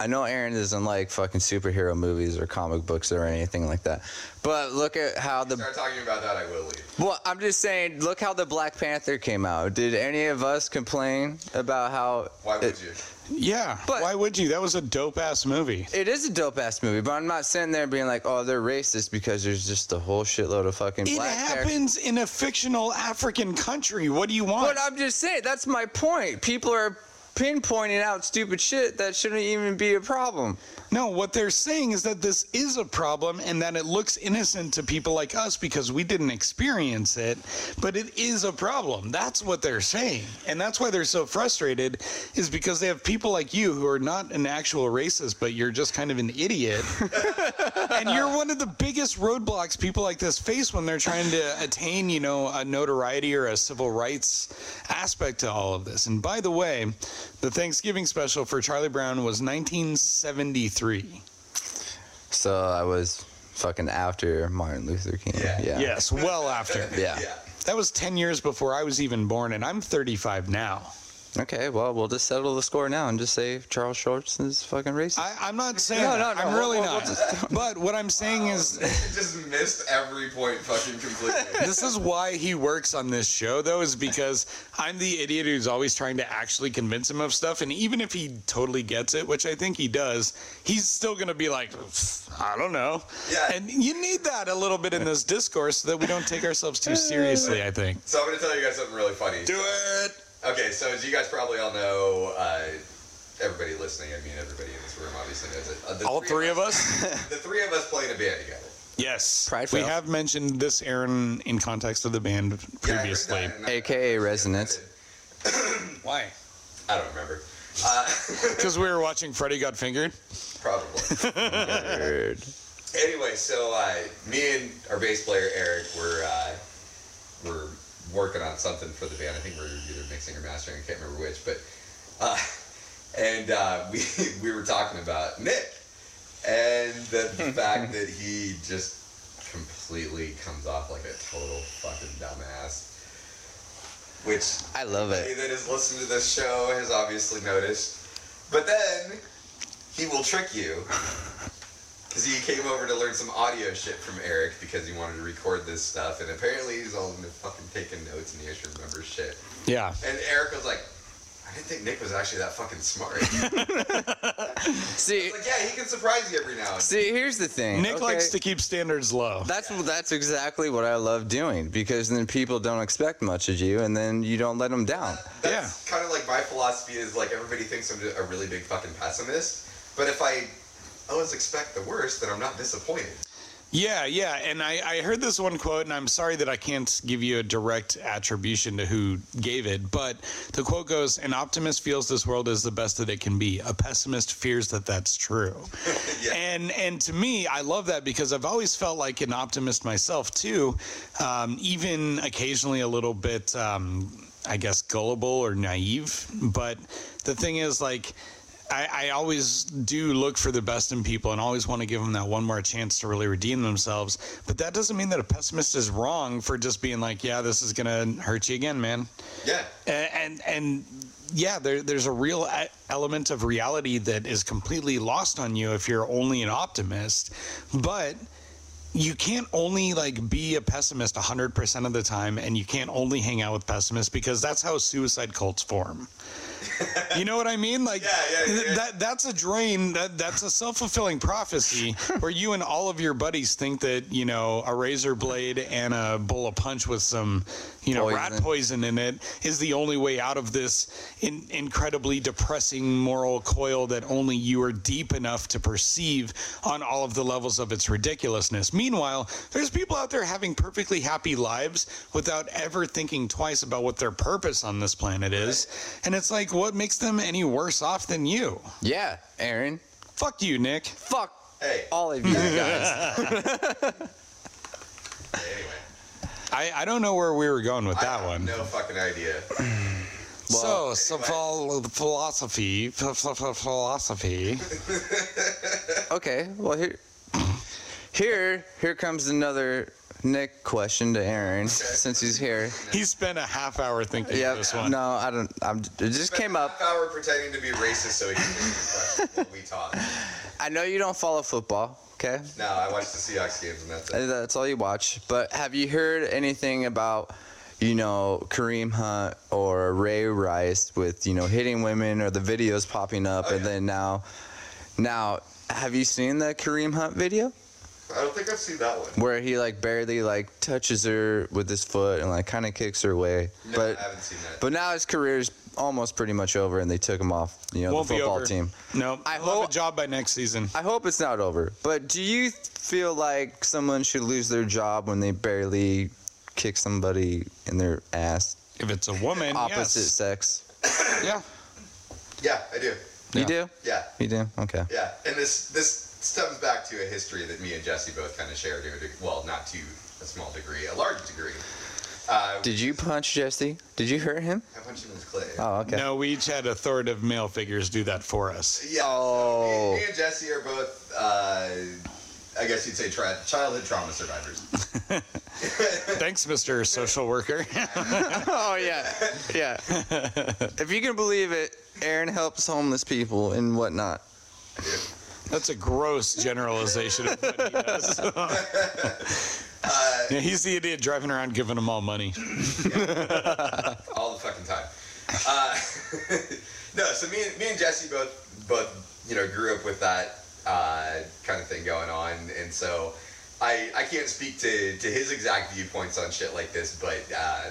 I- I know Aaron doesn't like fucking superhero movies or comic books or anything like that. But look at how the. Start talking about that, I will leave. Well, I'm just saying. Look how the Black Panther came out. Did any of us complain about how? Why would it- you? yeah. But- why would you? That was a dope ass movie. It is a dope ass movie, but I'm not sitting there being like, "Oh, they're racist" because there's just a whole shitload of fucking It black characters. happens in a fictional African country. What do you want? But I'm just saying, that's my point. People are pinpointing out stupid shit that shouldn't even be a problem. No, what they're saying is that this is a problem and that it looks innocent to people like us because we didn't experience it, but it is a problem. That's what they're saying. And that's why they're so frustrated is because they have people like you who are not an actual racist, but you're just kind of an idiot. [laughs] and you're one of the biggest roadblocks people like this face when they're trying to attain, you know, a notoriety or a civil rights aspect to all of this. And by the way, the Thanksgiving special for Charlie Brown was 1973. So I was fucking after Martin Luther King. Yeah. Yeah. Yes, well after. Yeah. Yeah. That was 10 years before I was even born, and I'm 35 now. Okay, well, we'll just settle the score now and just say Charles Schulz is fucking racist. I, I'm not saying No, that. no, no, I'm really we'll- we'll not. just- but what I'm saying is, [laughs] just missed every point fucking completely. this is why he works on this show, though, is because I'm the idiot who's always trying to actually convince him of stuff. And even if he totally gets it, which I think he does, he's still going to be like, I don't know. Yeah. And you need that a little bit in this discourse so that we don't take ourselves too seriously, I think. So I'm gonna tell you guys something really funny. Do it. Okay, so as you guys probably all know, uh, everybody listening, I mean everybody in this room obviously knows it. Uh, the All three of us? [laughs] The three of us play in a band together. Yes. Pride we Fail. have mentioned this, Aaron, in context of the band Yeah, I heard previously. that, and I- AKA Resonance. [coughs] Why? I don't remember. Uh, [laughs] Because we were watching Freddy Got Fingered. probably. [laughs] Nerd. Anyway, so uh, me and our bass player Eric were uh, were working on something for the band. I think we were either mixing or mastering. I can't remember which, but uh, and uh, [laughs] we we were talking about Nick and the [laughs] fact that he just completely comes off like a total fucking dumbass. Which I love anybody it. that has listened to this show has obviously noticed. But then he will trick you. Because he came over to learn some audio shit from Eric because he wanted to record this stuff. And apparently he's all into fucking taking notes and he actually remembers shit. Yeah. And Eric was like, I didn't think Nick was actually that fucking smart. [laughs] [laughs] See, like, yeah, he can surprise you every now and then. see, here's the thing. Nick okay? likes to keep standards low. That's that's exactly what I love doing because then people don't expect much of you, and then you don't let them down. That's kind of like my philosophy is like everybody thinks I'm a really big fucking pessimist. But if I always expect the worst, then I'm not disappointed. Yeah, yeah. And I, I heard this one quote, and I'm sorry that I can't give you a direct attribution to who gave it, but the quote goes An optimist feels this world is the best that it can be. A pessimist fears that that's true. [laughs] Yeah. And and to me, I love that because I've always felt like an optimist myself too, um, even occasionally a little bit, um, I guess, gullible or naive. But the thing is, like, I, I always do look for the best in people and always want to give them that one more chance to really redeem themselves. But that doesn't mean that a pessimist is wrong for just being like, yeah, this is gonna hurt you again, man. Yeah. And and, and yeah, there, there's a real element of reality that is completely lost on you if you're only an optimist. But you can't only like be a pessimist 100% of the time and you can't only hang out with pessimists because that's how suicide cults form You know what I mean? Like Yeah, yeah, yeah. that that's a drain. That that's a self fulfilling prophecy [laughs] where you and all of your buddies think that you know a razor blade and a bowl of punch with some you know rat Poison. poison in it is the only way out of this in, incredibly depressing moral coil that only you are deep enough to perceive on all of the levels of its ridiculousness. Meanwhile, there's people out there having perfectly happy lives without ever thinking twice about what their purpose on this planet is. And it's like, what makes them any worse off than you? Yeah, Aaron. Fuck you, Nick. Fuck Hey, all of you guys. [laughs] [laughs] anyway. I, I don't know where we were going with I that have one. No fucking idea. [clears throat] so, so phil- philosophy, ph- ph- ph- philosophy. [laughs] okay, well here, here, here comes another Nick question to Aaron since he's here. He spent a half hour thinking Yeah, of this one. no, I don't. I'm. It just Spent came a up. half hour pretending to be racist so he can answer this question while we talk. [laughs] I know you don't follow football. Okay, No, I watch the Seahawks games and that's it. that's all you watch. But have you heard anything about, you know, Kareem Hunt or Ray Rice with you know hitting women or the videos popping up Oh, and yeah. then now, now have you seen the Kareem Hunt video? I don't think I've seen that one. where he like barely like touches her with his foot and like kind of kicks her away. No, but I haven't seen that. but now his career's almost pretty much over, and they took him off. You know, Won't the be football over. team. No, I I love a hope- job by next season. I hope it's not over. But do you feel like someone should lose their job when they barely kick somebody in their ass, If it's a woman, opposite yes. sex? Yeah. yeah, I do. You Yeah. do? Yeah, You do? Okay. yeah. And this this stems back to a history that me and Jesse both kind of share to a deg- well, not to a small degree, a large degree. Uh, Did you punch Jesse? Did you hurt him? I punched him in his clit. Oh, okay. No, we each had authoritative male figures do that for us. Yeah. Oh. Me, me and Jesse are both, uh, I guess you'd say, tra- childhood trauma survivors. [laughs] [laughs] Thanks, Mr. Social Worker. [laughs] Oh yeah, yeah. if you can believe it, Aaron helps homeless people and whatnot. That's a gross generalization of what he does. [laughs] yeah, he's the idiot driving around giving them all money. all the fucking time. Uh, [laughs] no, so me and me and Jesse both both you know grew up with that uh, kind of thing going on, and so I I can't speak to to his exact viewpoints on shit like this, but uh,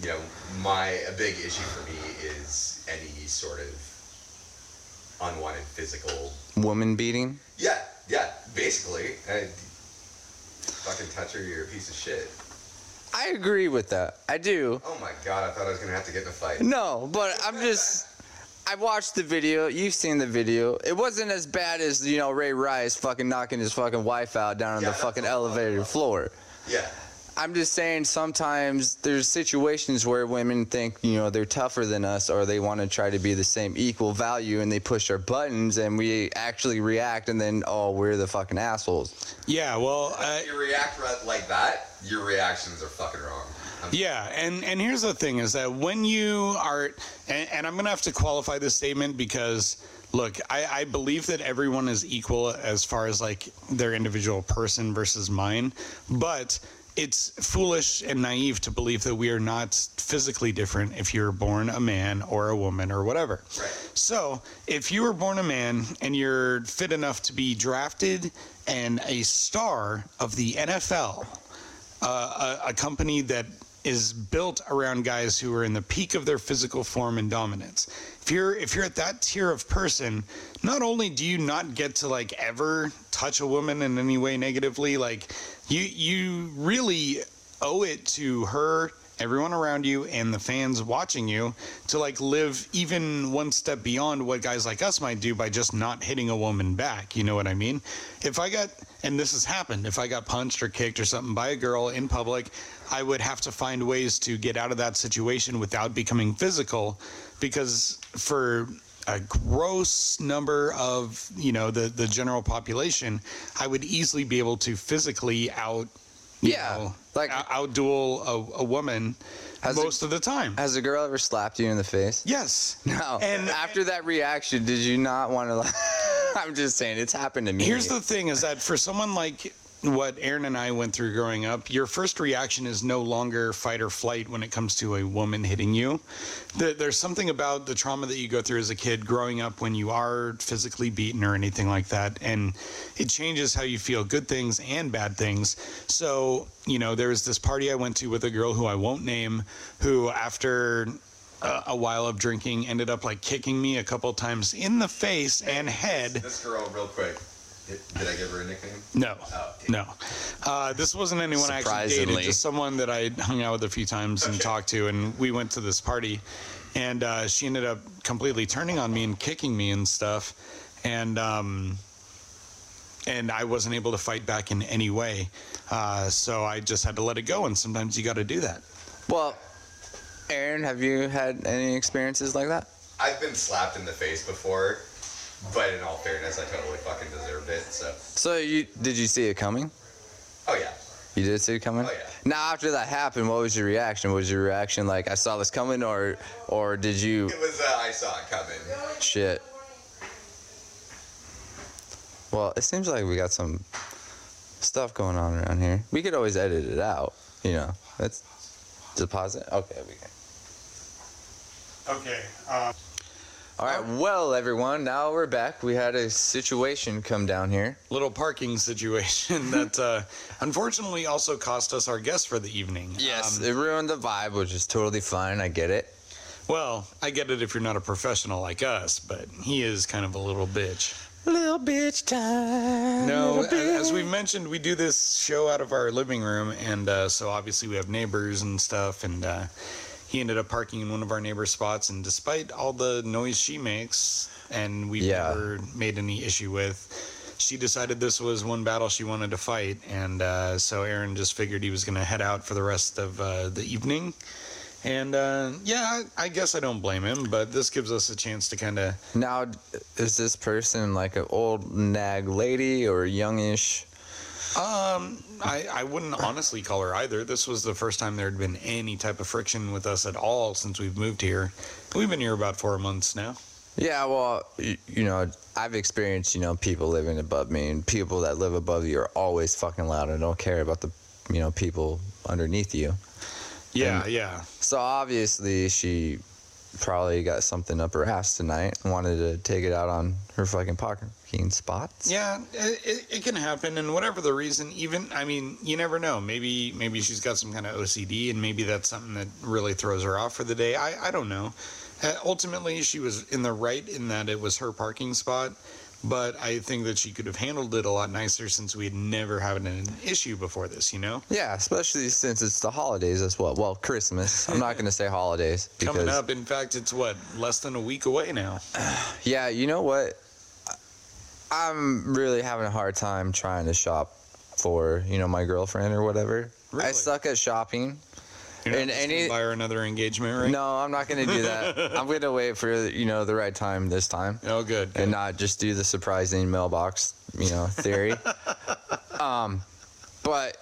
you know my a big issue for me is any sort of unwanted physical. Woman beating. Yeah, yeah, basically. I, fucking touch her, you're a piece of shit. I agree with that. I do. Oh my god, I thought I was gonna have to get in a fight. No, but I'm just. I watched the video. You've seen the video. It wasn't as bad as you know Ray Rice fucking knocking his fucking wife out down on Yeah, the fucking elevator floor. Yeah. I'm just saying sometimes there's situations where women think, you know, they're tougher than us or they want to try to be the same equal value and they push our buttons and we actually react and then, oh, we're the fucking assholes. Yeah, well, uh, If you react like that, your reactions are fucking wrong. I'm- Yeah, and and here's the thing is that when you are, and, and I'm gonna have to qualify this statement because look, I, I believe that everyone is equal as far as like their individual person versus mine, but it's foolish and naive to believe that we are not physically different if you're born a man or a woman or whatever. So, if you were born a man and you're fit enough to be drafted and a star of the NFL, uh, a, a company that is built around guys who are in the peak of their physical form and dominance. If you're if you're at that tier of person, not only do you not get to like ever touch a woman in any way negatively, like you you really owe it to her everyone around you and the fans watching you to like live even one step beyond what guys like us might do by just not hitting a woman back you know what i mean if i got and this has happened if i got punched or kicked or something by a girl in public i would have to find ways to get out of that situation without becoming physical because for a gross number of you know the the general population i would easily be able to physically out you Yeah, know, like- out- outduel a, a woman most of the time. Has a girl ever slapped you in the face? yes. No. And after that reaction, did you not want to? Like, [laughs] I'm just saying, it's happened to me. here's the thing: is that for someone like what Aaron and I went through growing up, your first reaction is no longer fight or flight when it comes to a woman hitting you. There's something about the trauma that you go through as a kid growing up when you are physically beaten or anything like that, and it changes how you feel good things and bad things. So, you know, there was this party I went to with a girl who I won't name, who after a, a while of drinking ended up like kicking me a couple times in the face and head. This girl, real quick. Did did I give her a nickname? No, Oh. no. Uh, this wasn't anyone I actually dated, Surprisingly. just someone that I hung out with a few times and Okay. talked to. And we went to this party, and uh, she ended up completely turning on me and kicking me and stuff. And um, and I wasn't able to fight back in any way. Uh, so I just had to let it go. And sometimes you got to do that. Well, Aaron, have you had any experiences like that? I've been slapped in the face before, but in all fairness, I totally fucking deserved it. So, So you did you see it coming? oh yeah. You did see it coming? Oh, yeah. Now after that happened, what was your reaction? What Was your reaction like I saw this coming or or did you It was, uh, I saw it coming. shit? Well, it seems like we got some stuff going on around here. We could always edit it out, you know. Let's deposit. Okay, we can. Okay. Uh, All right, well, everyone, now we're back. We had a situation come down here. little parking situation [laughs] that uh, unfortunately also cost us our guest for the evening. Yes, Um, it ruined the vibe, which is totally fine. I get it. Well, I get it if you're not a professional like us, but he is kind of a little bitch. Little bitch time. No, little as we bitch. mentioned, we do this show out of our living room, and uh, so obviously we have neighbors and stuff. And uh, he ended up parking in one of our neighbor's spots, and despite all the noise she makes, and we've Yeah. never made any issue with, she decided this was one battle she wanted to fight, and uh, so Aaron just figured he was going to head out for the rest of uh, the evening. And uh, yeah, I, I guess I don't blame him, but this gives us a chance to kind of Now, is this person like an old nag lady or youngish? Um, I, I wouldn't honestly call her either. This was the first time there had been any type of friction with us at all since we've moved here. We've been here about four months now. Yeah, well, you, you know, I've experienced, you know, people living above me, and people that live above you are always fucking loud and don't care about the, you know, people underneath you. Yeah, And- yeah. So obviously, she probably got something up her ass tonight and wanted to take it out on her fucking parking spots. Yeah, it, it, can happen, and whatever the reason, even I mean, you never know. Maybe maybe she's got some kind of OCD, and maybe that's something that really throws her off for the day. I I don't know. Uh, ultimately, she was in the right in that it was her parking spot, but I think that she could have handled it a lot nicer since we had never had an issue before this. You know. Yeah, especially since it's the holidays as well. Well, Christmas. I'm not gonna say holidays because Coming up, in fact, it's what less than a week away now. [sighs] Yeah, you know what? I'm really having a hard time trying to shop for, you know, my girlfriend or whatever. Really? I suck at shopping. You're And any- buy another engagement ring. No, I'm not going to do that. [laughs] I'm going to wait for, you know, the right time this time Oh, good. good. and not just do the surprising mailbox, you know, theory. [laughs] um, but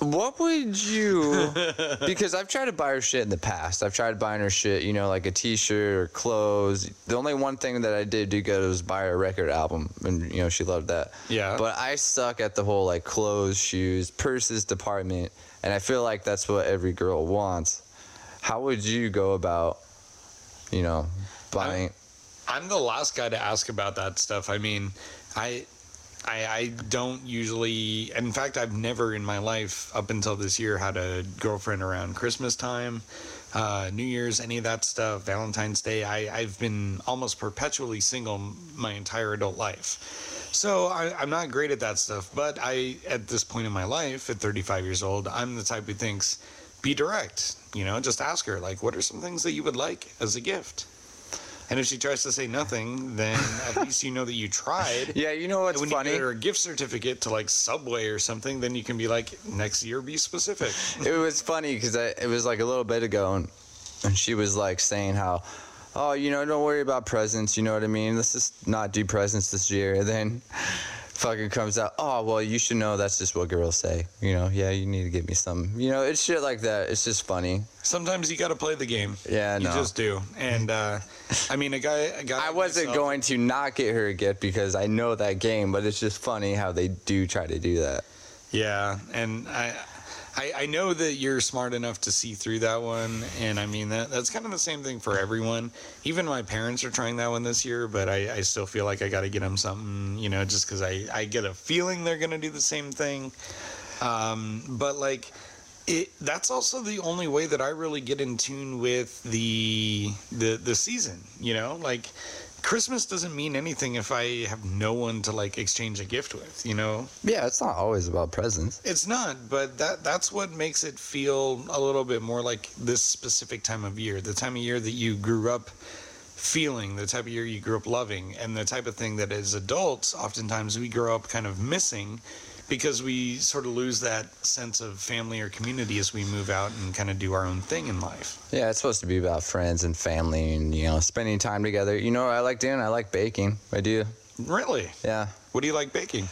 what would you [laughs] because I've tried to buy her shit in the past. I've tried buying her shit, you know, like a t-shirt or clothes. The only one thing that I did do good was buy her a record album and you know, she loved that. Yeah. But I suck at the whole like clothes, shoes, purses department, and I feel like that's what every girl wants. How would you go about, you know, buying I'm the last guy to ask about that stuff. I mean, I, I, I don't usually. In fact, I've never in my life up until this year had a girlfriend around Christmas time, uh, New Year's, any of that stuff, Valentine's Day. I, I've been almost perpetually single my entire adult life. So I, I'm not great at that stuff. But I, at this point in my life, at 35 years old, I'm the type who thinks, be direct. You know, just ask her like, what are some things that you would like as a gift? And if she tries to say nothing, then at [laughs] least you know that you tried. Yeah, you know what's when funny? you get her a gift certificate to like Subway or something, then you can be like, next year be specific. it was funny because it was like a little bit ago, and, and she was like saying how, oh, you know, don't worry about presents. You know what I mean? Let's just not do presents this year. And [laughs] then fucking comes out. Oh well, you should know that's just what girls say. You know, yeah, you need to get me some. You know, it's shit like that. It's just funny. Sometimes you got to play the game. Yeah, you no. just do. And uh, I mean, a guy, a guy. I like wasn't myself- going to not get her a gift because I know that game, but it's just funny how they do try to do that. Yeah, and I, I, I know that you're smart enough to see through that one, and I mean that that's kind of the same thing for everyone. Even my parents are trying that one this year, but I, I still feel like I got to get them something, you know, just because I, I get a feeling they're gonna do the same thing. Um, but like, it that's also the only way that I really get in tune with the the the season, you know, like. Christmas doesn't mean anything if I have no one to like exchange a gift with, you know? Yeah, it's not always about presents. It's not, but that that's what makes it feel a little bit more like this specific time of year, the time of year that you grew up feeling, the type of year you grew up loving, and the type of thing that as adults oftentimes we grow up kind of missing because we sort of lose that sense of family or community as we move out and kind of do our own thing in life. Yeah, it's supposed to be about friends and family and you know spending time together. You know what I like doing? I like baking. I do. Really? Yeah. What do you like baking?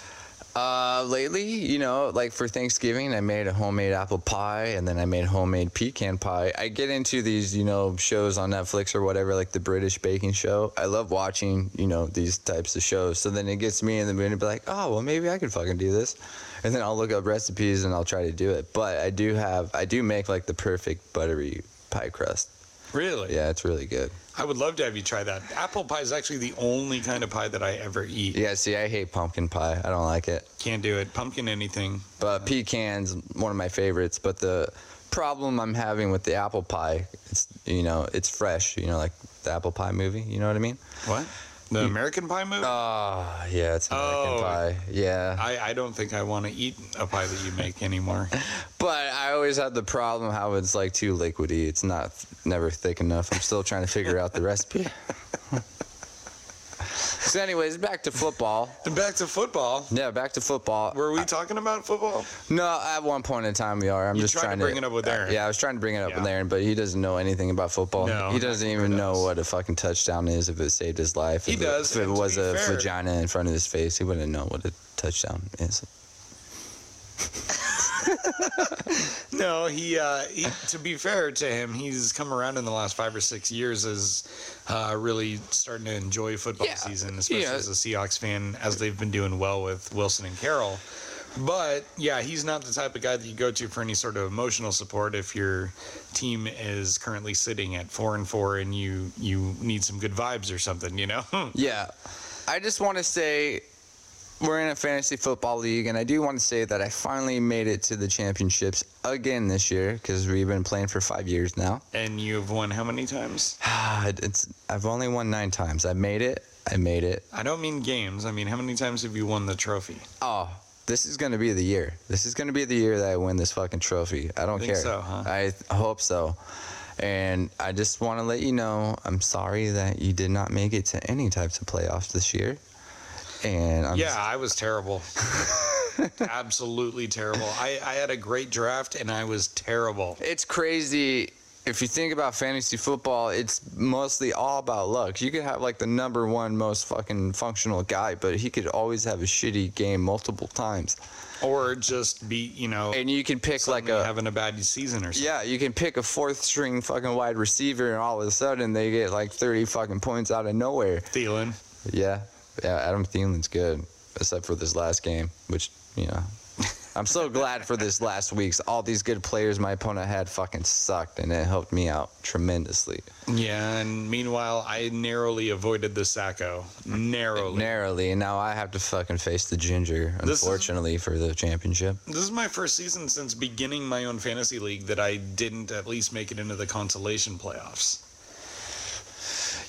Uh, lately, you know, like for Thanksgiving, I made a homemade apple pie and then I made homemade pecan pie. I get into these, you know, shows on Netflix or whatever, like the British baking show. I love watching, you know, these types of shows. So then it gets me in the mood to be like, oh, well, maybe I could fucking do this. And then I'll look up recipes and I'll try to do it. But I do have, I do make like the perfect buttery pie crust. Really? Yeah, it's really good. I would love to have you try that. Apple pie is actually the only kind of pie that I ever eat. Yeah, see, I hate pumpkin pie. I don't like it. Can't do it. Pumpkin anything. But pecans, one of my favorites. But the problem I'm having with the apple pie, it's you know, it's fresh. You know, like the apple pie movie. You know what I mean? What? The American Pie movie? Oh, yeah, it's American Oh. pie. Yeah. I, I don't think I want to eat a pie that you make anymore. [laughs] But I always had the problem how it's like too liquidy. It's not never thick enough. I'm still trying to figure out the recipe. [laughs] so, anyways, back to football. and [laughs] back to football. Yeah, back to football. Were we talking about football? No, at one point in time we are. I'm You just trying to bring it up with uh, Aaron. Yeah, I was trying to bring it up with Yeah. Aaron, but he doesn't know anything about football. No, he doesn't even even know what a fucking touchdown is. If it saved his life, He if does, It, if it was a fair- vagina in front of his face, he wouldn't know what a touchdown is. [laughs] [laughs] No, he, uh, he. To be fair to him, he's come around in the last five or six years as uh, really starting to enjoy football Yeah, season, especially yeah. as a Seahawks fan, as they've been doing well with Wilson and Carroll. But yeah, he's not the type of guy that you go to for any sort of emotional support if your team is currently sitting at four and four and you you need some good vibes or something, you know. [laughs] Yeah, I just want to say we're in a fantasy football league, and I do want to say that I finally made it to the championships again this year because we've been playing for five years now. and you've won how many times? [sighs] it's I've only won nine times. I made it. I made it. I don't mean games. I mean how many times have you won the trophy? Oh, this is gonna be the year. This is gonna be the year that I win this fucking trophy. I don't Think care. so, huh? I th- hope so. And I just want to let you know, I'm sorry that you did not make it to any types of playoffs this year. And I'm Yeah, I was terrible. [laughs] Absolutely terrible. I, I had a great draft and I was terrible. it's crazy. If you think about fantasy football, it's mostly all about luck. You could have like the number one most fucking functional guy, but he could always have a shitty game multiple times. Or just be, you know, And you can pick like a having a bad season or something. Yeah, you can pick a fourth string fucking wide receiver, and all of a sudden they get like 30 fucking points out of nowhere. Thielen. Yeah, yeah, Adam Thielen's good, except for this last game, which, you know. [laughs] I'm so glad for this last week's. All these good players my opponent had fucking sucked, and it helped me out tremendously. Yeah, and meanwhile, I narrowly avoided the Sacko. Narrowly. Narrowly, and now I have to fucking face the Ginger, This is- unfortunately, for the championship. this is my first season since beginning my own fantasy league that I didn't at least make it into the consolation playoffs.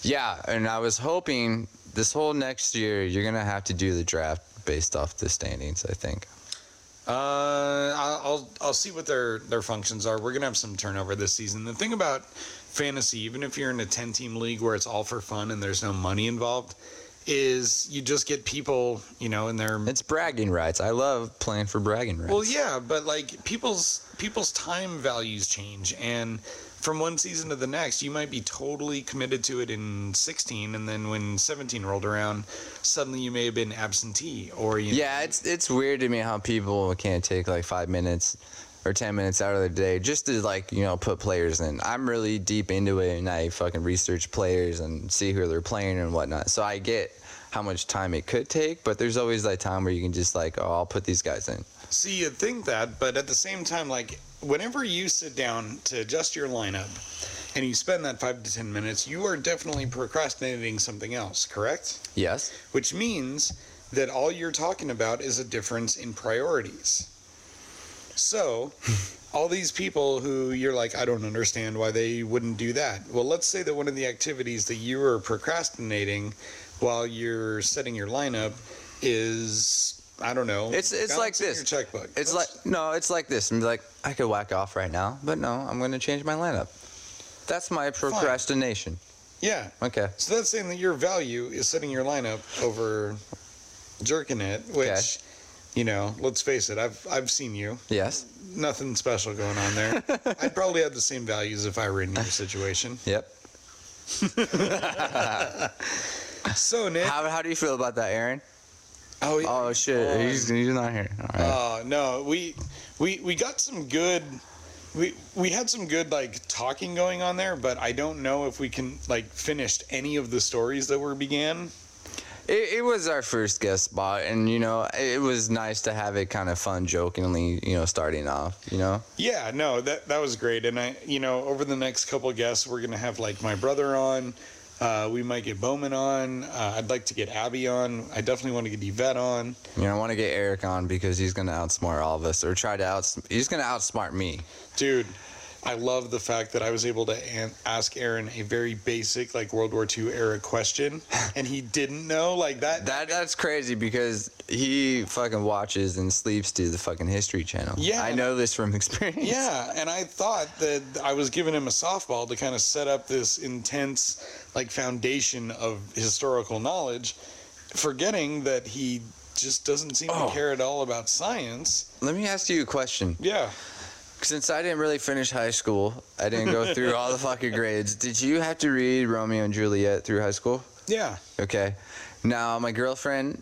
Yeah, and I was hoping this whole next year you're going to have to do the draft based off the standings, I think. Uh, I'll I'll- I'll see what their their functions are. We're gonna have some turnover this season. The thing about fantasy, even if you're in a ten team league where it's all for fun and there's no money involved, is you just get people, you know, in their It's bragging rights. I love playing for bragging rights. well, yeah, but like people's people's time values change, and from one season to the next, you might be totally committed to it in 16, and then when 17 rolled around, suddenly you may have been absentee, or you Yeah, it's it's weird to me how people can't take like five minutes or ten minutes out of their day just to like you know put players in. I'm really deep into it and I fucking research players and see who they're playing and whatnot. So I get how much time it could take, but there's always that time where you can just like, oh, I'll put these guys in. See, you'd think that, but at the same time, like, whenever you sit down to adjust your lineup and you spend that five to 10 minutes, you are definitely procrastinating something else, correct? Yes. Which means that all you're talking about is a difference in priorities. So, [laughs] all these people who you're like, I don't understand why they wouldn't do that. Well, let's say that one of the activities that you are procrastinating while you're setting your lineup is, I don't know, It's it's like this. Your checkbook. It's Let's- like no, it's like this. I'm like I could whack off right now, but no, I'm going to change my lineup. That's my procrastination. yeah. Okay. So that's saying that your value is setting your lineup over jerking it, which, Okay. you know, let's face it, I've I've seen you. Yes. Nothing special going on there. [laughs] I'd probably have the same values if I were in your situation. [laughs] Yep. [laughs] So Nick, How, how do you feel about that, Aaron? Oh, yeah. Oh shit, he's, he's not here. All right. Uh, no, we we we got some good. We we had some good like talking going on there, but I don't know if we can like finished any of the stories that were began. It, it was our first guest spot, and you know, it was nice to have it kind of fun, jokingly, you know, starting off. You know. Yeah, no, that that was great, and I, you know, over the next couple guests, we're gonna have like my brother on. Uh, we might get Bowman on. Uh, I'd like to get Abby on. I definitely want to get Yvette on. You know, I want to get Eric on because he's gonna outsmart all of us, or try to out. He's gonna outsmart me. Dude, I love the fact that I was able to an- ask Aaron a very basic, like World War II era question, [laughs] and he didn't know. Like that. That that's crazy because he fucking watches and sleeps to the fucking History Channel. Yeah. I know this from [laughs] experience. yeah, and I thought that I was giving him a softball to kind of set up this intense, like, foundation of historical knowledge, forgetting that he just doesn't seem Oh. to care at all about science. Let me ask you a question. Yeah. Since I didn't really finish high school, I didn't go [laughs] through all the fucking grades. Did you have to read Romeo and Juliet through high school? Yeah. Okay. Now my girlfriend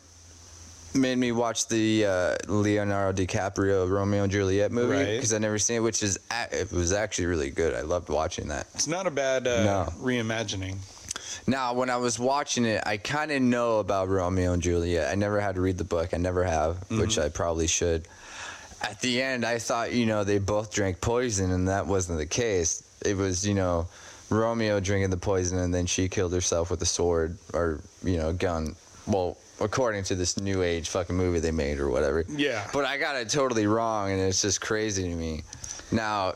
made me watch the uh, Leonardo DiCaprio Romeo and Juliet movie Right. because I never seen it, which is it was actually really good. I loved watching that. It's not a bad uh, No. reimagining. Now, when I was watching it, I kind of know about Romeo and Juliet. I never had to read the book. I never have, which I probably should. At the end, I thought, you know, they both drank poison, and that wasn't the case. It was, you know, Romeo drinking the poison, and then she killed herself with a sword or, you know, gun. Well, according to this new age fucking movie they made or whatever. Yeah. But I got it totally wrong, and it's just crazy to me. Now,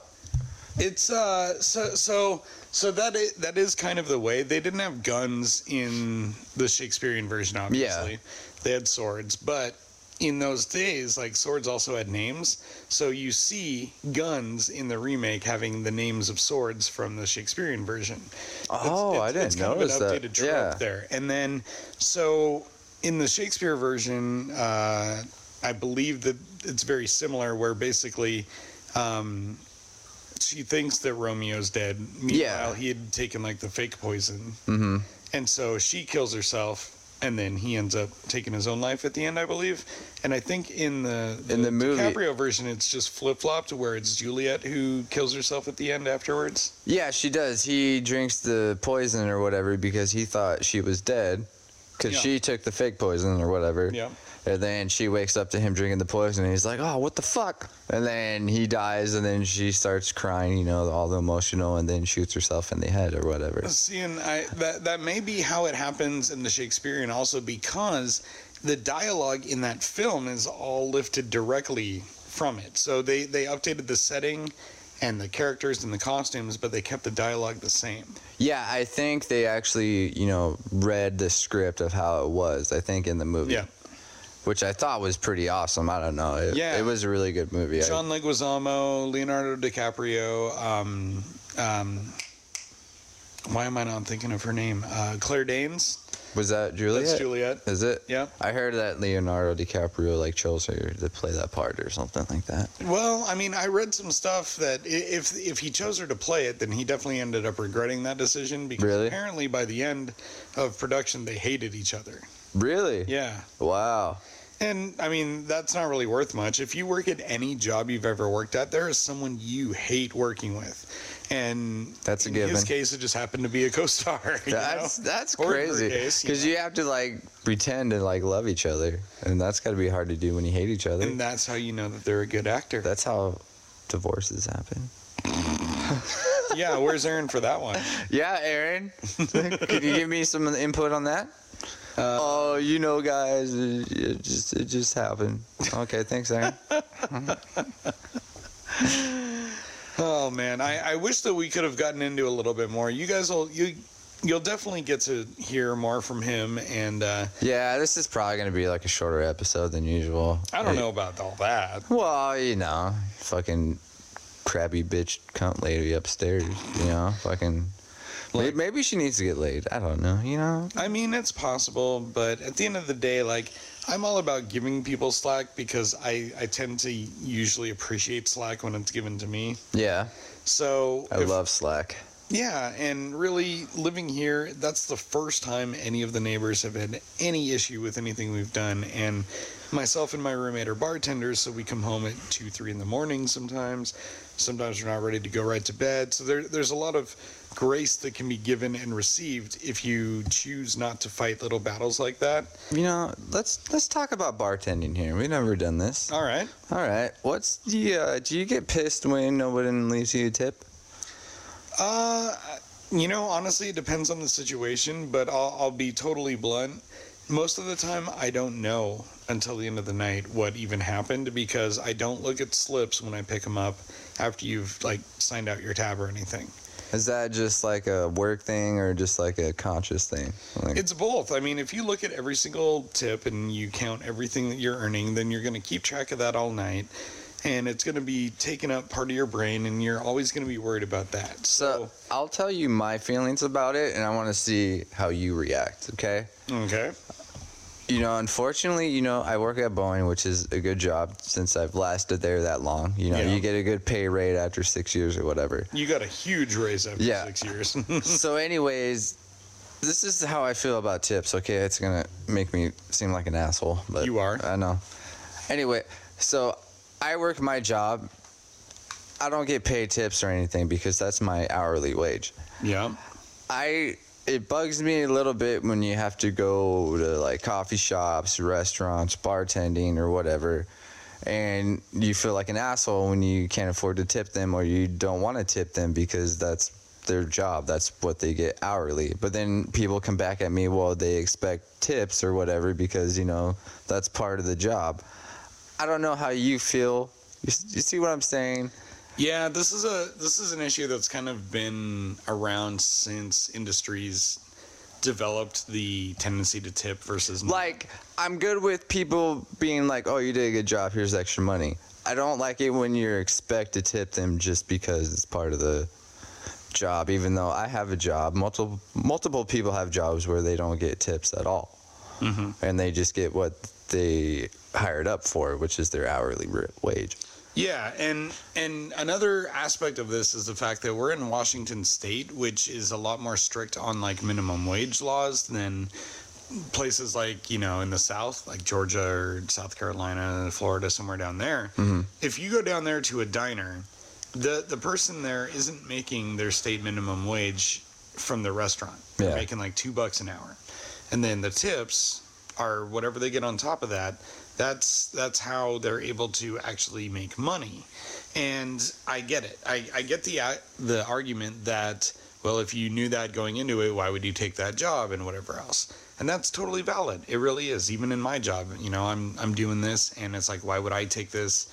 It's uh so so so that is, that is kind of the way they didn't have guns in the Shakespearean version obviously. Yeah. They had swords, but in those days like swords also had names. So you see guns in the remake having the names of swords from the Shakespearean version. oh, I didn't it's kind notice of an that. updated trope Yeah. there. And then so in the Shakespeare version, uh, I believe that it's very similar, where basically um, she thinks that Romeo's dead. Meanwhile, Yeah. he had taken like the fake poison, mm-hmm. and so she kills herself. And then he ends up taking his own life at the end, I believe. And I think in the, In the movie- DiCaprio version, it's just flip flopped, where it's Juliet who kills herself at the end afterwards. Yeah, she does. He drinks the poison or whatever because he thought she was dead. Because Yeah. she took the fake poison or whatever. Yeah. And then she wakes up to him drinking the poison and he's like, oh, what the fuck? And then he dies and then she starts crying, you know, all the emotional and then shoots herself in the head or whatever. See, and I, that that may be how it happens in the Shakespearean also because the dialogue in that film is all lifted directly from it. So they they updated the setting and the characters and the costumes, but they kept the dialogue the same. Yeah, I think they actually, you know, read the script of how it was, I think, in the movie. Yeah. Which I thought was pretty awesome. I don't know. It, Yeah. It was a really good movie. John Leguizamo, Leonardo DiCaprio, um, um, why am I not thinking of her name? Uh, Claire Danes. Was that Juliet? That's Juliet. Is it? Yeah. I heard that Leonardo DiCaprio like chose her to play that part or something like that. Well, I mean, I read some stuff that if if he chose her to play it, then he definitely ended up regretting that decision because Really? apparently by the end of production they hated each other. Really? Yeah. Wow. And I mean, that's not really worth much. If you work at any job you've ever worked at, there is someone you hate working with. And That's a in given. his case, it just happened to be a co-star. [laughs] That's know? that's Or crazy. case, you Because you, have to like pretend to like love each other, and that's got to be hard to do when you hate each other. And that's how you know that they're a good actor. that's how divorces happen. [laughs] yeah, where's Aaron for that one? [laughs] Yeah, Aaron, could you give me some input on that? Uh, oh, you know, guys, it, it just it just happened. Okay, thanks, Aaron. [laughs] Oh man, I, I wish that we could have gotten into a little bit more. You guys will you you'll definitely get to hear more from him, and uh, Yeah, this is probably gonna be like a shorter episode than usual. I don't know about all that. Well, you know, fucking crabby bitch cunt lady upstairs. You know, fucking. Like- maybe she needs to get laid. I don't know. You know. I mean, it's possible, but at the end of the day, like I'm all about giving people slack because I I tend to usually appreciate slack when it's given to me. Yeah, So I if- love Slack. Yeah, and really living here, that's the first time any of the neighbors have had any issue with anything we've done. And myself and my roommate are bartenders, so we come home at two, three in the morning sometimes. Sometimes we're not ready to go right to bed. So there, there's a lot of grace that can be given and received if you choose not to fight little battles like that. You know, let's let's talk about bartending here. We've never done this. All right. All right. What's the? Uh, do you get pissed when nobody leaves you a tip? Uh, you know, honestly, it depends on the situation, but I'll, I'll be totally blunt. Most of the time, I don't know until the end of the night what even happened because I don't look at slips when I pick them up after you've like signed out your tab or anything. Is that just like a work thing or just like a conscious thing? Like, It's both. I mean, if you look at every single tip and you count everything that you're earning, then you're going to keep track of that all night. And it's going to be taking up part of your brain, and you're always going to be worried about that. so I'll tell you my feelings about it, and I want to see how you react. Okay. okay. You know, unfortunately, you know, I work at Boeing, which is a good job since I've lasted there that long. You know, Yeah. you get a good pay rate after six years or whatever. You got a huge raise after Yeah. six years. [laughs] [laughs] so, anyways, this is how I feel about tips. Okay, it's gonna make me seem like an asshole, but You are. I know. Anyway, so I work my job. I don't get paid tips or anything because that's my hourly wage. yeah. I it bugs me a little bit when you have to go to like coffee shops, restaurants, bartending or whatever and you feel like an asshole when you can't afford to tip them or you don't want to tip them because that's their job. That's what they get hourly. But then people come back at me, well, they expect tips or whatever because, you know, that's part of the job. I don't know how you feel. You, you see what I'm saying? Yeah, this is a this is an issue that's kind of been around since industries developed the tendency to tip versus not. Like, I'm good with people being like, "Oh, you did a good job. Here's extra money." I don't like it when you're expect to tip them just because it's part of the job. Even though I have a job, multiple multiple people have jobs where they don't get tips at all, Mhm. and they just get what they hired up for, which is their hourly wage. Yeah, and and another aspect of this is the fact that we're in Washington State, which is a lot more strict on like minimum wage laws than places like you know in the South, like Georgia or South Carolina, Florida, somewhere down there. Mm-hmm. If you go down there to a diner, the the person there isn't making their state minimum wage from the restaurant. They're Yeah. making like two bucks an hour, and then the tips are whatever they get on top of that. That's that's how they're able to actually make money, and I get it. I, I get the uh, the argument that well, if you knew that going into it, why would you take that job and whatever else? And that's totally valid. It really is. Even in my job, you know, I'm I'm doing this, and it's like, why would I take this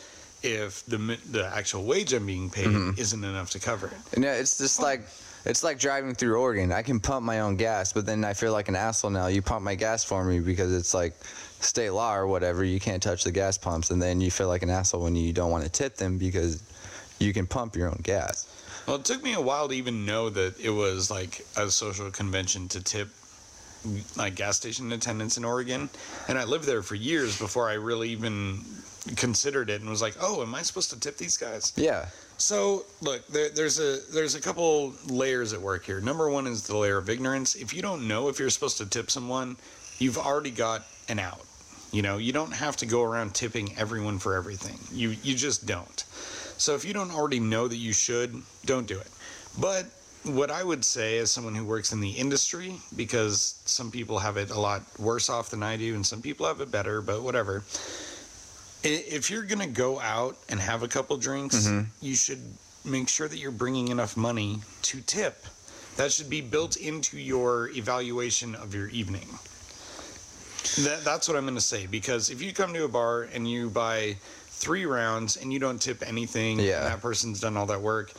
if the the actual wage I'm being paid isn't enough to cover it? And yeah, it's just like it's like driving through Oregon. I can pump my own gas, but then I feel like an asshole now. You pump my gas for me because it's like state law or whatever. You can't touch the gas pumps, and then you feel like an asshole when you don't want to tip them because you can pump your own gas. Well, it took me a while to even know that it was like a social convention to tip like gas station attendants in Oregon, and I lived there for years before I really even considered it and was like, oh, am I supposed to tip these guys? Yeah. So look, there, there's a there's a couple layers at work here. Number one is the layer of ignorance. If you don't know if you're supposed to tip someone, you've already got an out. You know, you don't have to go around tipping everyone for everything. You you just don't. So if you don't already know that you should, don't do it. But what I would say as someone who works in the industry, because some people have it a lot worse off than I do, and some people have it better, but whatever. If you're gonna go out and have a couple drinks, mm-hmm. you should make sure that you're bringing enough money to tip. That should be built into your evaluation of your evening. That, that's what I'm going to say because if you come to a bar and you buy three rounds and you don't tip anything, Yeah. and that person's done all that work,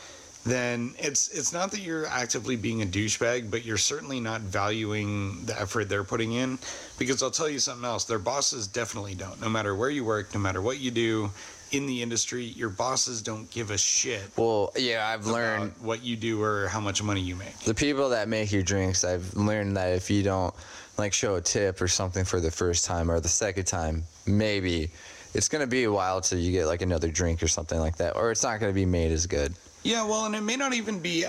then it's it's not that you're actively being a douchebag, but you're certainly not valuing the effort they're putting in. Because I'll tell you something else: their bosses definitely don't. No matter where you work, no matter what you do in the industry, your bosses don't give a shit Well, yeah, I've learned what you do or how much money you make. the people that make your drinks, I've learned that if you don't like show a tip or something for the first time or the second time, maybe it's gonna be a while till you get like another drink or something like that, or it's not gonna be made as good. Yeah, well, and it may not even be.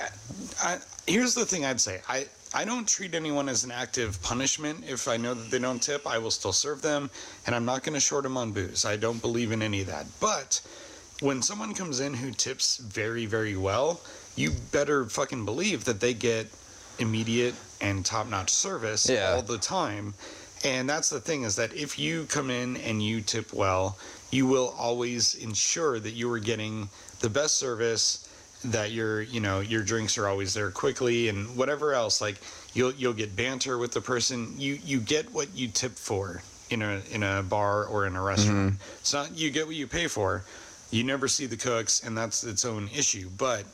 I, here's the thing I'd say. I, I don't treat anyone as an active punishment. If I know that they don't tip, I will still serve them, and I'm not going to short them on booze. I don't believe in any of that. But when someone comes in who tips very, very well, you better fucking believe that they get immediate and top-notch service Yeah. all the time. And that's the thing is that if you come in and you tip well, you will always ensure that you are getting the best service that your you know your drinks are always there quickly and whatever else. Like you'll you'll get banter with the person. You you get what you tip for in a in a bar or in a restaurant. Mm-hmm. It's not you get what you pay for. You never see the cooks and that's its own issue. But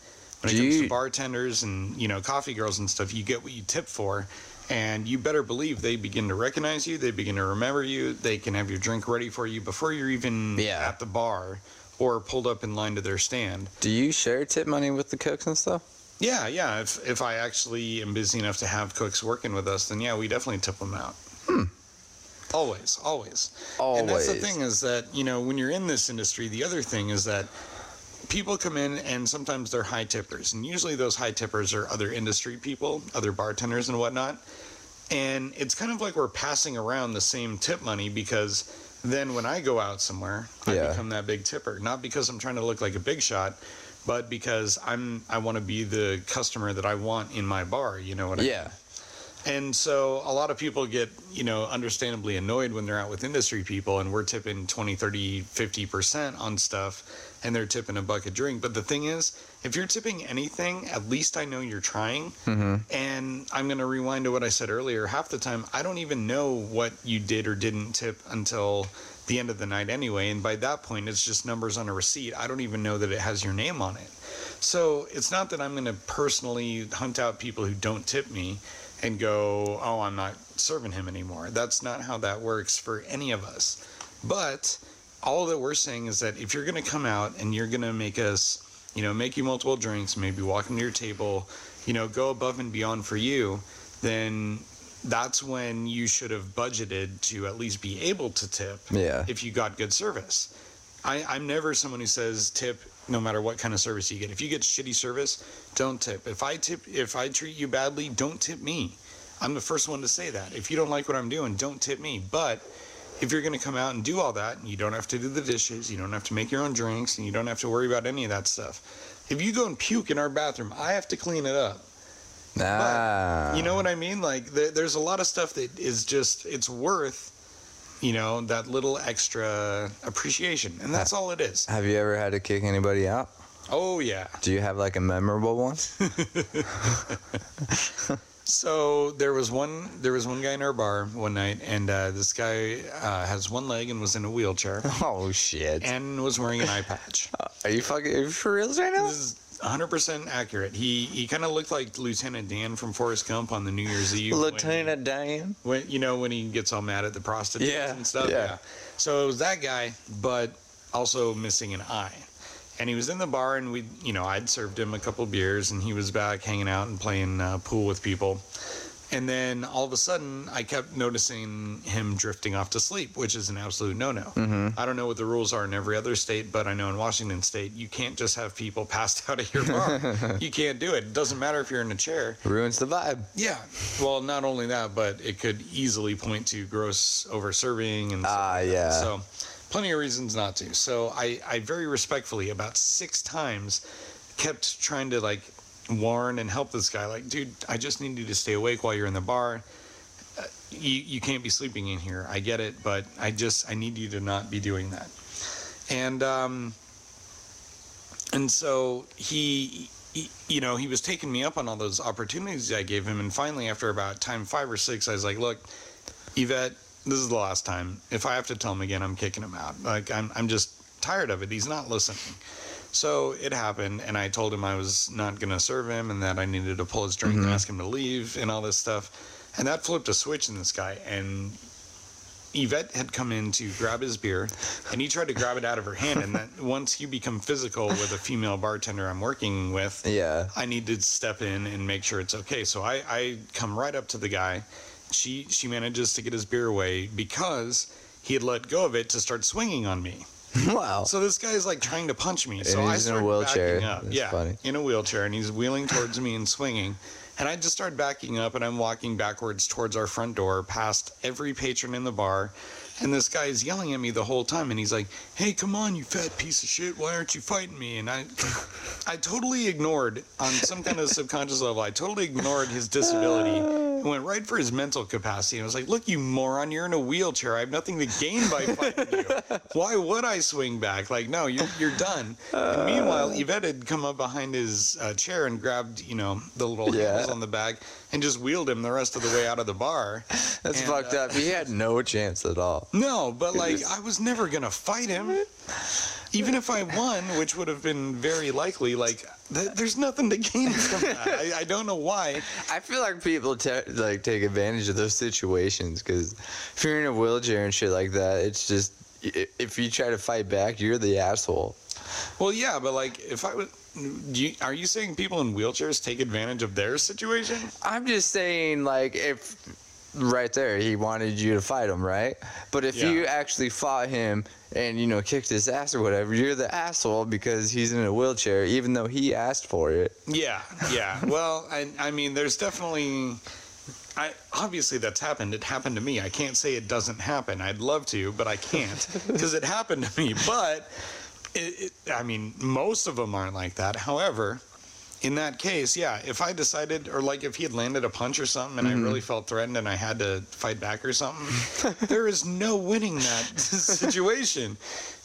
when it comes you- to bartenders and you know coffee girls and stuff you get what you tip for and you better believe they begin to recognize you they begin to remember you they can have your drink ready for you before you're even Yeah. at the bar or pulled up in line to their stand Do you share tip money with the cooks and stuff? yeah, yeah. If if I actually am busy enough to have cooks working with us, then yeah, we definitely tip them out. Always, always. always. And that's the thing is that you know when you're in this industry, the other thing is that people come in and sometimes they're high tippers, and usually those high tippers are other industry people, other bartenders and whatnot. And it's kind of like we're passing around the same tip money because then when I go out somewhere, I Yeah. become that big tipper. Not because I'm trying to look like a big shot, but because I'm I want to be the customer that I want in my bar. You know what I mean? Yeah. And so a lot of people get, you know, understandably annoyed when they're out with industry people and we're tipping 20, 30, 50% on stuff and they're tipping a bucket drink. But the thing is, if you're tipping anything, at least I know you're trying. Mm-hmm. And I'm going to rewind to what I said earlier. Half the time, I don't even know what you did or didn't tip until the end of the night anyway. And by that point, it's just numbers on a receipt. I don't even know that it has your name on it. So it's not that I'm going to personally hunt out people who don't tip me and go, oh, I'm not serving him anymore. That's not how that works for any of us. But all that we're saying is that if you're going to come out and you're going to make us, you know, make you multiple drinks, maybe walk into your table, you know, go above and beyond for you, then that's when you should have budgeted to at least be able to tip Yeah. if you got good service. I, I'm never someone who says tip no matter what kind of service you get. If you get shitty service, don't tip. If I tip, if I treat you badly, don't tip me. I'm the first one to say that. If you don't like what I'm doing, don't tip me. But if you're going to come out and do all that, and you don't have to do the dishes, you don't have to make your own drinks, and you don't have to worry about any of that stuff. If you go and puke in our bathroom, I have to clean it up. Ah. You know what I mean? Like there, there's a lot of stuff that is just it's worth, you know, that little extra appreciation, and that's all it is. Have you ever had to kick anybody out? Oh yeah. Do you have like a memorable one? [laughs] [laughs] So there was one there was one guy in our bar one night, and uh, this guy uh, has one leg and was in a wheelchair [laughs] oh shit. and was wearing an eye patch. [laughs] Are you fucking are you for reals right now? This is 100% accurate. He he kind of looked like Lieutenant Dan from Forrest Gump on the New Year's Eve. Lieutenant Dan. when you know when he gets all mad at the prostitutes Yeah, and stuff. Yeah. yeah. So it was that guy, but also missing an eye. And he was in the bar, and we, you know, I'd served him a couple beers, and he was back hanging out and playing uh, pool with people. And then all of a sudden, I kept noticing him drifting off to sleep, which is an absolute no no. Mm-hmm. I don't know what the rules are in every other state, but I know in Washington state, you can't just have people [laughs] passed out at your bar. [laughs] you can't do it. It doesn't matter if you're in a chair. Ruins the vibe. Yeah. Well, not only that, but it could easily point to gross over serving and stuff Ah, yeah. So, plenty of reasons not to. So, I, I very respectfully, about six times, kept trying to like warn and help this guy. Like, dude, I just need you to stay awake while you're in the bar. Uh, you, you can't be sleeping in here. I get it, but I just I need you to not be doing that. And um, and so he, he, you know, he was taking me up on all those opportunities I gave him. And finally, after about time five or six, I was like, look, Yvette, this is the last time. If I have to tell him again, I'm kicking him out. Like, I'm, I'm just tired of it. He's not listening. So it happened, and I told him I was not going to serve him and that I needed to pull his drink and mm-hmm. ask him to leave and all this stuff. And that flipped a switch in this guy. And Yvette had come in to grab his beer, and he tried to grab it out of her hand. And that [laughs] once you become physical with a female bartender I'm working with, Yeah. I need to step in and make sure it's okay. So I, I come right up to the guy. She she manages to get his beer away because he had let go of it to start swinging on me. [laughs] wow. So this guy's like trying to punch me. So I he's in a wheelchair. backing up. That's yeah, funny. in a wheelchair, and he's wheeling towards me and swinging. And I just start backing up, and I'm walking backwards towards our front door, past every patron in the bar. And this guy is yelling at me the whole time, and he's like, "Hey, come on, you fat piece of shit! Why aren't you fighting me?" And I, I totally ignored on some kind of subconscious level. I totally ignored his disability and went right for his mental capacity. And I was like, "Look, you moron! You're in a wheelchair. I have nothing to gain by fighting you. Why would I swing back? Like, no, you're you're done." And meanwhile, Yvette had come up behind his uh, chair and grabbed, you know, the little Yeah. handles on the bag and just wheeled him the rest of the way out of the bar. [laughs] That's And, fucked uh, up. He had no chance at all. no, but like I was never gonna fight him. Even if I won, which would have been very likely, like th- there's nothing to gain from that. I, I don't know why. I feel like people ta like take advantage of those situations because if you're in a wheelchair and shit like that, it's just if you try to fight back, you're the asshole. Well, yeah, but like if I was, you, are you saying people in wheelchairs take advantage of their situation? I'm just saying, like, if right there he wanted you to fight him, right? But if Yeah. you actually fought him and you know kicked his ass or whatever, you're the asshole because he's in a wheelchair, even though he asked for it. Yeah, yeah. [laughs] Well, I, I mean, there's definitely. I, obviously that's happened. It happened to me. I can't say it doesn't happen. I'd love to, but I can't because it happened to me. But it, it, I mean, most of them aren't like that. However, in that case, yeah, if I decided, or like if he had landed a punch or something and I mm-hmm. really felt threatened and I had to fight back or something, [laughs] there is no winning that [laughs] situation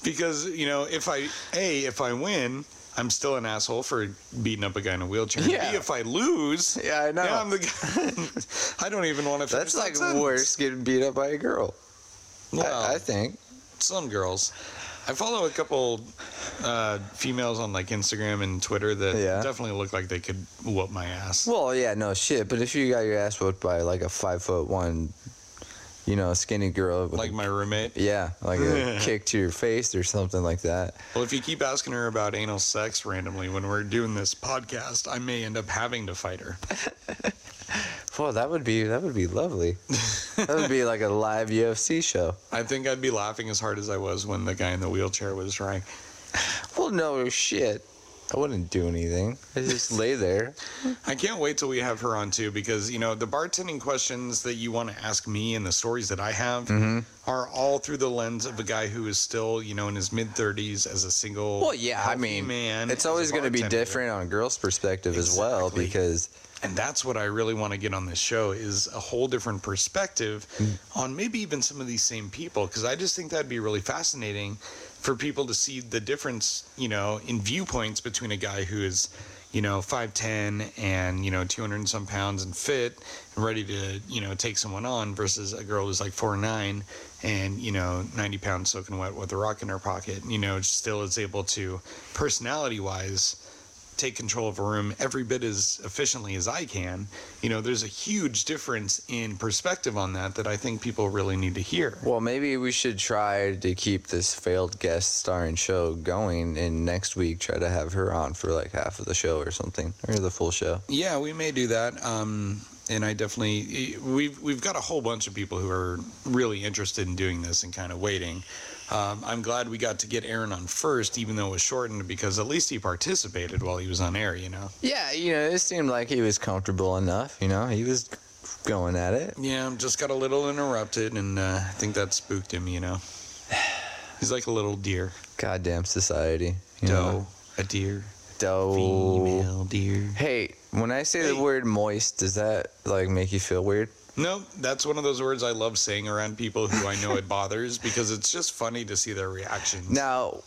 because, you know, if I, A, if I win, I'm still an asshole for beating up a guy in a wheelchair. Yeah. B, if I lose, Yeah, I know. now I'm the guy. [laughs] I don't even want to. That's like worse getting beat up by a girl. Well, I, I think. some girls. I follow a couple uh, females on like Instagram and Twitter that Yeah. definitely look like they could whoop my ass. Well, yeah, no shit. But if you got your ass whooped by like a five foot one, you know, skinny girl, like a- my roommate. yeah, like a [laughs] kick to your face or something like that. Well, if you keep asking her about anal sex randomly when we're doing this podcast, I may end up having to fight her. [laughs] [laughs] Well, that would be that would be lovely. that would be like a live UFC show. I think I'd be laughing as hard as I was when the guy in the wheelchair was trying. Well, no shit. I wouldn't do anything. I just [laughs] lay there. I can't wait till we have her on too because you know the bartending questions that you want to ask me and the stories that I have mm-hmm. are all through the lens of a guy who is still you know in his mid 30s as a single. Well, yeah, I mean, man. it's always going to be different on a girl's perspective as well because and that's what I really want to get on this show is a whole different perspective Mm. on maybe even some of these same people because I just think that'd be really fascinating for people to see the difference, you know, in viewpoints between a guy who is, you know, 5'10 and, you know, 200 and some pounds and fit and ready to, you know, take someone on versus a girl who's like 4'9 and, you know, 90 pounds soaking wet with a rock in her pocket, you know, still is able to personality wise take control of a room every bit as efficiently as I can, you know, there's a huge difference in perspective on that that I think people really need to hear. Well, maybe we should try to keep this failed guest starring show going, and next week try to have her on for like half of the show or something, or the full show. Yeah, we may do that. Um, and I definitely we've we've got a whole bunch of people who are really interested in doing this and kind of waiting. Um, I'm glad we got to get Aaron on first, even though it was shortened, because at least he participated while he was on air. You know. Yeah, you know, it seemed like he was comfortable enough. You know, he was going at it. Yeah, just got a little interrupted, and uh, I think that spooked him. You know. [sighs] He's like a little deer. Goddamn society. You Doe, know? a deer, Doe. female deer. Hey, when I say Hey. the word moist, does that like make you feel weird? No, that's one of those words I love saying around people who I know it bothers [laughs] because it's just funny to see their reactions. Now,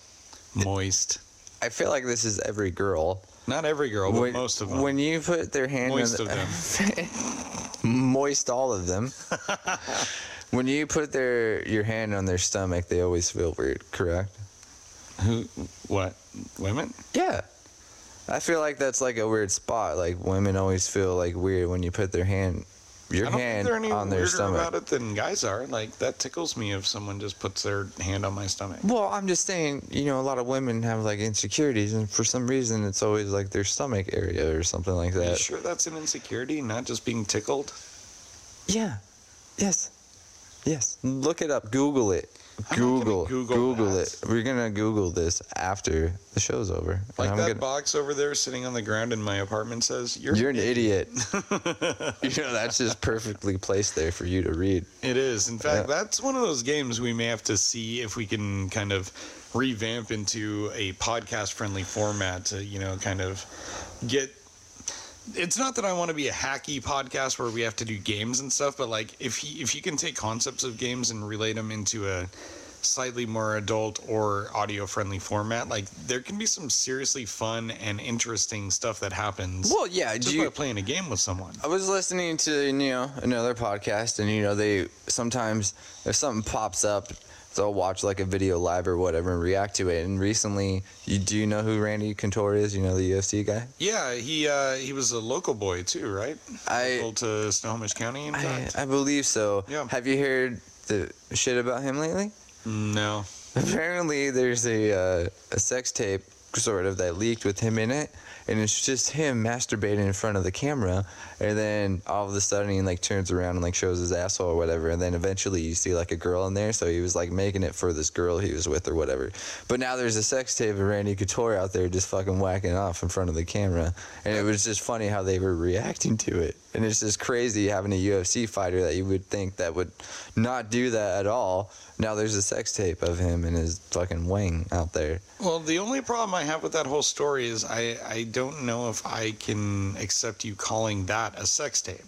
Moist. I feel like this is every girl. Not every girl, but when, most of them. When you put their hand Moist on of the, [laughs] moist all of them. [laughs] when you put their your hand on their stomach, they always feel weird. Correct? Who? What? Women? Yeah. I feel like that's like a weird spot. Like women always feel like weird when you put their hand, your I don't hand think they're any on their weirder stomach. about it than guys are. Like that tickles me if someone just puts their hand on my stomach. Well, I'm just saying, you know, a lot of women have like insecurities, and for some reason, it's always like their stomach area or something like Are you that. sure that's an insecurity, not just being tickled? Yeah. Yes. Yes. Look it up. Google it. I'm not gonna Google. Google Google it. We're gonna Google this after the show's over. Like that gonna- box over there sitting on the ground in my apartment says, "You're." You're an idiot. [laughs] [laughs] you know that's just perfectly placed there for you to read. It is. In fact, Yeah. that's one of those games we may have to see if we can kind of revamp into a podcast friendly format to, you know, kind of get. It's not that I want to be a hacky podcast where we have to do games and stuff, but like if you, if you can take concepts of games and relate them into a slightly more adult or audio friendly format, like there can be some seriously fun and interesting stuff that happens Well, yeah. just you, by playing a game with someone. I was listening to you know another podcast, and you know they sometimes if something pops up, they'll watch like a video live or whatever and react to it. And recently, you do you know who Randy Couture is? You know the UFC guy. Yeah, he uh, he was a local boy too, right? I Local to Snohomish County, in I. I believe so. Yeah. Have you heard the shit about him lately? no. Apparently, there's a uh, a sex tape sort of that leaked with him in it, and it's just him masturbating in front of the camera, and then all of a sudden he like turns around and like shows his asshole or whatever, and then eventually you see like a girl in there, so he was like making it for this girl he was with or whatever. But now there's a sex tape of Randy Couture out there just fucking whacking off in front of the camera, and it was just funny how they were reacting to it, and it's just crazy having a UFC fighter that you would think that would not do that at all. Now there's a sex tape of him and his fucking wing out there. Well, the only problem I have with that whole story is I I don't know if I can accept you calling that a sex tape.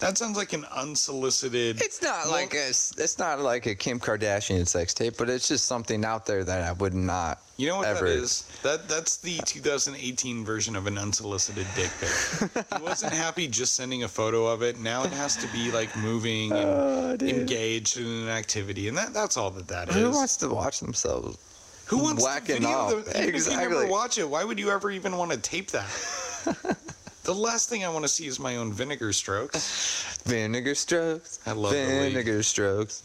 That sounds like an unsolicited. It's not Well- like a it's not like a Kim Kardashian sex tape, but it's just something out there that I would not. You know what ever. that is? That that's the 2018 version of an unsolicited dick pic. he [laughs] wasn't happy just sending a photo of it. Now it has to be like moving and Oh, engaged in an activity, and that that's all that that is. Who wants to watch themselves? Who wants whacking to video off? them? Even if you Exactly. never watch it, why would you ever even want to tape that? [laughs] the last thing I want to see is my own vinegar strokes. Vinegar strokes. I love vinegar strokes.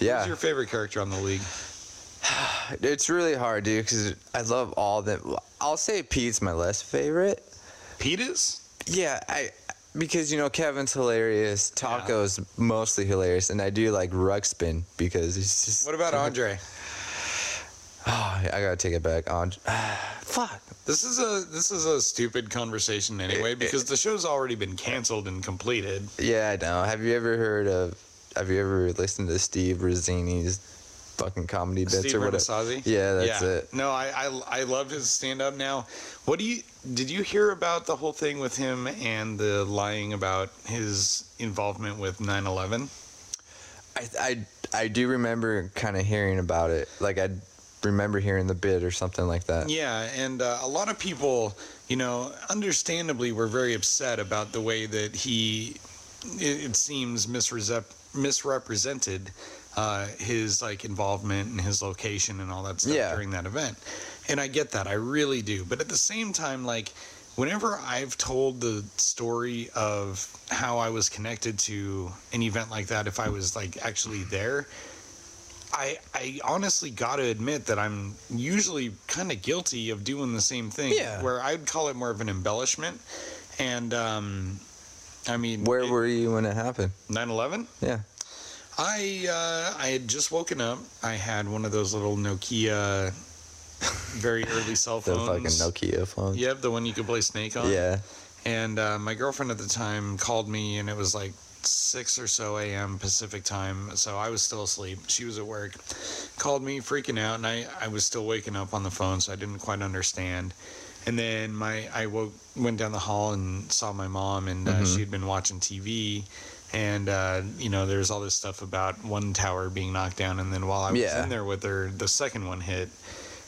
Yeah, Who's your favorite character on the league? [sighs] it's really hard, dude, because I love all them. I'll say Pete's my less favorite. Pete is? Yeah, I because you know Kevin's hilarious, Taco's mostly hilarious, and I do like Ruxin because he's just. What about Andre? Oh, [sighs] I gotta take it back. On. [sighs] Fuck. This is a this is a stupid conversation anyway It- because the show's already been canceled and completed. Yeah, I know. Have you ever heard of? Have you ever listened to Steve Rannazzisi's fucking comedy bits Steve or whatever? Yeah, that's it. No, I, I I love his stand up now. What do you did you hear about the whole thing with him and the lying about his involvement with 9/11? I I I do remember kind of hearing about it. Like I remember hearing the bid or something like that. Yeah, and uh, a lot of people, you know, understandably were very upset about the way that he, it, it seems, misrep- misrepresented uh, his like involvement and his location and all that stuff Yeah. during that event. And I get that, I really do. But at the same time, like, whenever I've told the story of how I was connected to an event like that, if I was like actually there, I, I honestly got to admit that I'm usually kind of guilty of doing the same thing. Yeah. Where I'd call it more of an embellishment. And um, I mean, Where it- were you when it happened? 9/11? Yeah. I uh, I had just woken up. I had one of those little Nokia, very [laughs] early cell phones. The phones. fucking Nokia phone. Yep, the one you could play Snake on. Yeah. And uh, my girlfriend at the time called me, and it was like six or so a.m. Pacific time. So I was still asleep. She was at work. Called me, freaking out, and I, I was still waking up on the phone, so I didn't quite understand. And then my I woke went down the hall and saw my mom, and uh, Mhm. she had been watching TV. And uh, you know, there's all this stuff about one tower being knocked down, and then while I was Yeah. in there with her, the second one hit.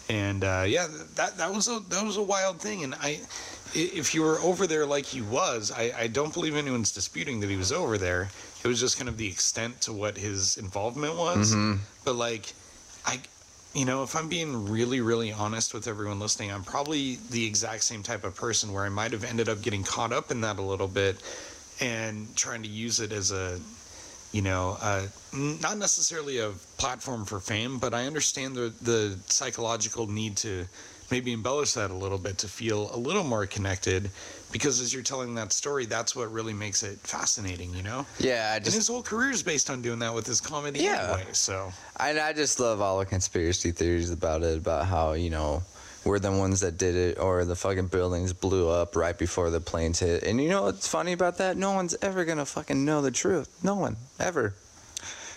And uh, yeah, that that was a that was a wild thing. And i- if you were over there like he was, I, I don't believe anyone's disputing that he was over there. It was just kind of the extent to what his involvement was. Mhm. But like, I, you know, if I'm being really, really honest with everyone listening, I'm probably the exact same type of person where I might have ended up getting caught up in that a little bit and trying to use it as a, you know, uh, not necessarily a platform for fame, but I understand the the psychological need to maybe embellish that a little bit to feel a little more connected, because as you're telling that story, that's what really makes it fascinating, you know. Yeah, I And his whole career is based on doing that with his comedy Yeah. anyway. So I, I just love all the conspiracy theories about it, about how, you know, we're the ones that did it, or the fucking buildings blew up right before the planes hit. And you know what's funny about that? No one's ever gonna fucking know the truth. No one, ever.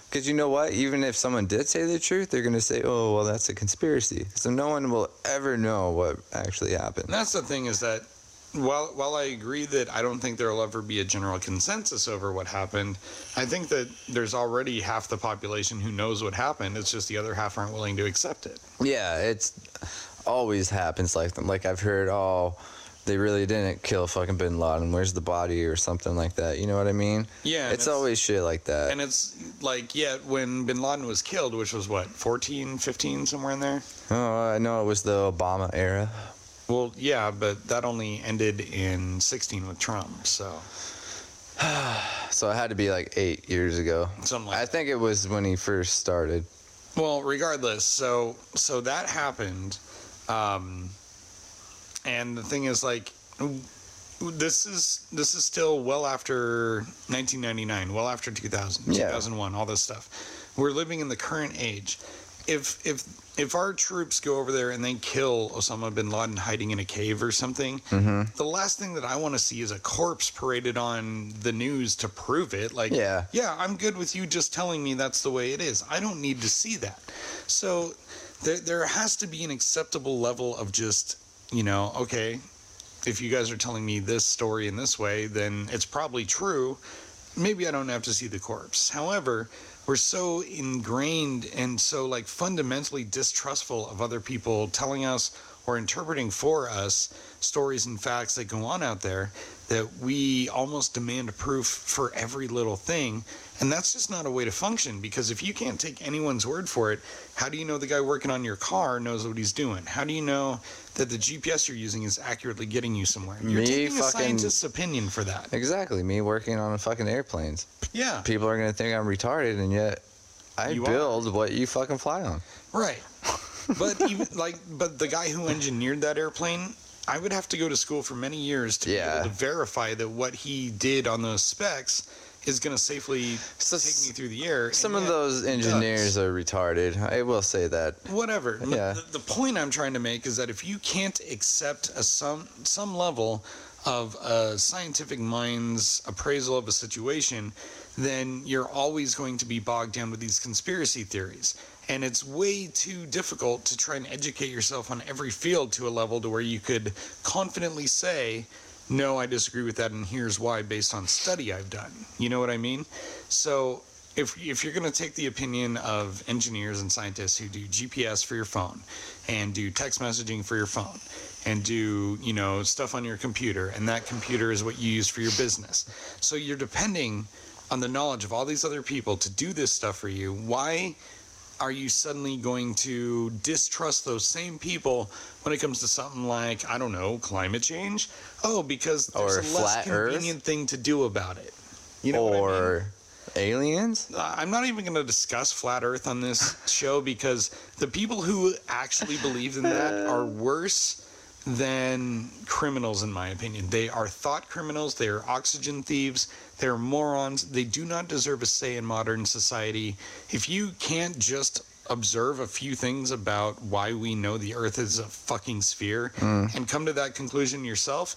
Because you know what? Even if someone did say the truth, they're gonna say, oh, well, that's a conspiracy. So no one will ever know what actually happened. And that's the thing is that while while I agree that I don't think there will ever be a general consensus over what happened, I think that there's already half the population who knows what happened. It's just the other half aren't willing to accept it. Yeah, it's always happens like that. Like I've heard, oh, they really didn't kill fucking Bin Laden. Where's the body or something like that? You know what I mean? Yeah, and It's always shit like that. and it's like yeah, when Bin Laden was killed, which was what 14, 15, somewhere in there. Oh, I know it was the Obama era. Well, yeah, but that only ended in 16 with Trump, so [sighs] So it had to be like eight years ago. something like I think it was when he first started. Well, regardless, so so that happened, um, and the thing is, like, this is this is still well after 1999, well after 2000, Yeah. 2001, all this stuff. We're living in the current age. If if if our troops go over there and they kill Osama bin Laden hiding in a cave or something, Mm-hmm. the last thing that I want to see is a corpse paraded on the news to prove it. Like, Yeah. yeah, I'm good with you just telling me that's the way it is. I don't need to see that. So there, there has to be an acceptable level of just, you know, okay, if you guys are telling me this story in this way, then it's probably true. Maybe I don't have to see the corpse. However, we're so ingrained and so like fundamentally distrustful of other people telling us or interpreting for us stories and facts that go on out there that we almost demand proof for every little thing and that's just not a way to function because if you can't take anyone's word for it how do you know the guy working on your car knows what he's doing how do you know that the gps you're using is accurately getting you somewhere you're Me taking a scientist's opinion for that Exactly. Me working on fucking airplanes. yeah People are gonna think I'm retarded, and yet I You are. build what you fucking fly on. Right. But [laughs] even like, but the guy who engineered that airplane, I would have to go to school for many years to be able to verify that what he did on those specs is going to safely So take me through the air. Some of those engineers are retarded. I will say that. whatever. Yeah. The, the point I'm trying to make is that if you can't accept a some some level of a scientific mind's appraisal of a situation, then you're always going to be bogged down with these conspiracy theories. And it's way too difficult to try and educate yourself on every field to a level to where you could confidently say, no, I disagree with that, and here's why based on study I've done. You know what I mean? So if, if you're going to take the opinion of engineers and scientists who do GPS for your phone and do text messaging for your phone and do you know stuff on your computer and that computer is what you use for your business so you're depending on the knowledge of all these other people to do this stuff for you why are you suddenly going to distrust those same people when it comes to something like i don't know climate change oh because there's Or a less flat Earth? convenient thing to do about it you know what I mean? or aliens. Uh, I'm not even going to discuss flat Earth on this [laughs] show because the people who actually believe in that are [laughs] worse than criminals, in my opinion. They are thought criminals, they are oxygen thieves, they're morons. They do not deserve a say in modern society. If you can't just observe a few things about why we know the earth is a fucking sphere mm. and come to that conclusion yourself,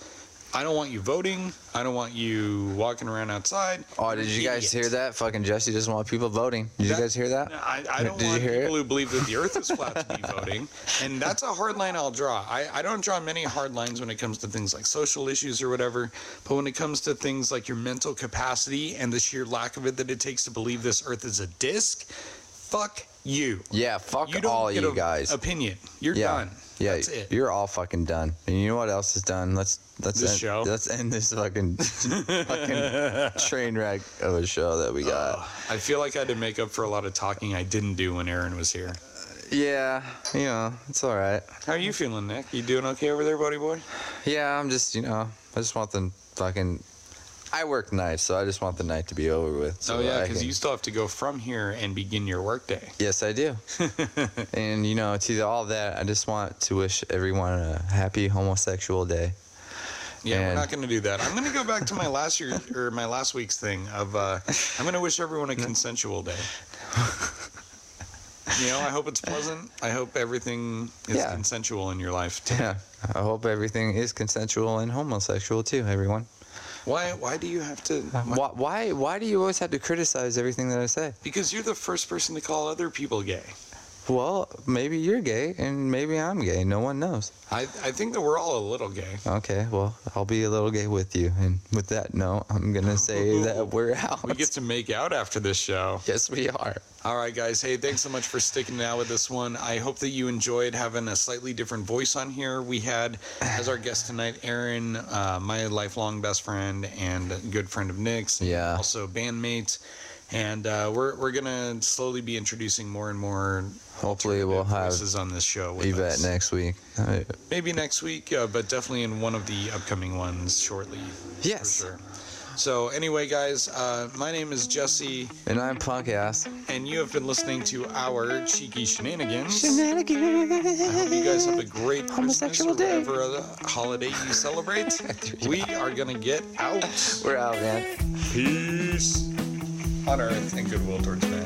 I don't want you voting. I don't want you walking around outside. Oh, did you guys hear that? Fucking Jesse doesn't want people voting. Did you guys hear that? I, I don't Did want people who believe that the earth is flat to be [laughs] voting. And that's a hard line I'll draw. I, I don't draw many hard lines when it comes to things like social issues or whatever. But when it comes to things like your mental capacity and the sheer lack of it that it takes to believe this earth is a disc, fuck you. Yeah, fuck You all you guys. Opinion. You're yeah, done. yeah, That's it. you're all fucking done. And you know what else is done? Let's let's This end, show? Let's end this fucking [laughs] fucking [laughs] train wreck of a show that we got. I feel like I had to make up for a lot of talking I didn't do when Aaron was here. yeah, you know, it's all right. How are you feeling, Nick? You doing okay over there, buddy boy? Yeah, I'm just you know, I just want the fucking. I work nights, so I just want the night to be over with. So oh yeah, because can- you still have to go from here and begin your workday. Yes, I do. [laughs] and you know, to all that, I just want to wish everyone a happy homosexual day. Yeah, we're not going to do that. I'm going to go back to my last year [laughs] or my last week's thing of uh, I'm going to wish everyone a consensual day. [laughs] You know, I hope it's pleasant. I hope everything is Yeah. consensual in your life. Too. Yeah, I hope everything is consensual and homosexual too, everyone. Why? Why do you have to? Uh, why- Why, why, why do you always have to criticize everything that I say? Because you're the first person to call other people gay. Well, maybe you're gay and maybe I'm gay. No one knows. I, I think that we're all a little gay. Okay, well, I'll be a little gay with you. And with that note, I'm gonna [laughs] say that we're out. We get to make out after this show. yes, we are. All right, guys. Hey, thanks so much for sticking out with this one. I hope that you enjoyed having a slightly different voice on here. We had as our guest tonight Aaron, uh, my lifelong best friend and good friend of Nick's. Yeah. Also bandmate. And uh, we're, we're going to slowly be introducing more and more Hopefully, we'll have voices on this show. With Yvette us. next week. Uh, Maybe next week, uh, but definitely in one of the upcoming ones shortly. Yes. For sure. So, anyway, guys, uh, my name is Jesse. And I'm ass. and you have been listening to our cheeky shenanigans. Shenanigans. I hope you guys have a great Christmas Homosexual or day. whatever other holiday you celebrate. [laughs] we are gonna get out. We're out, man. Peace on earth and goodwill towards man.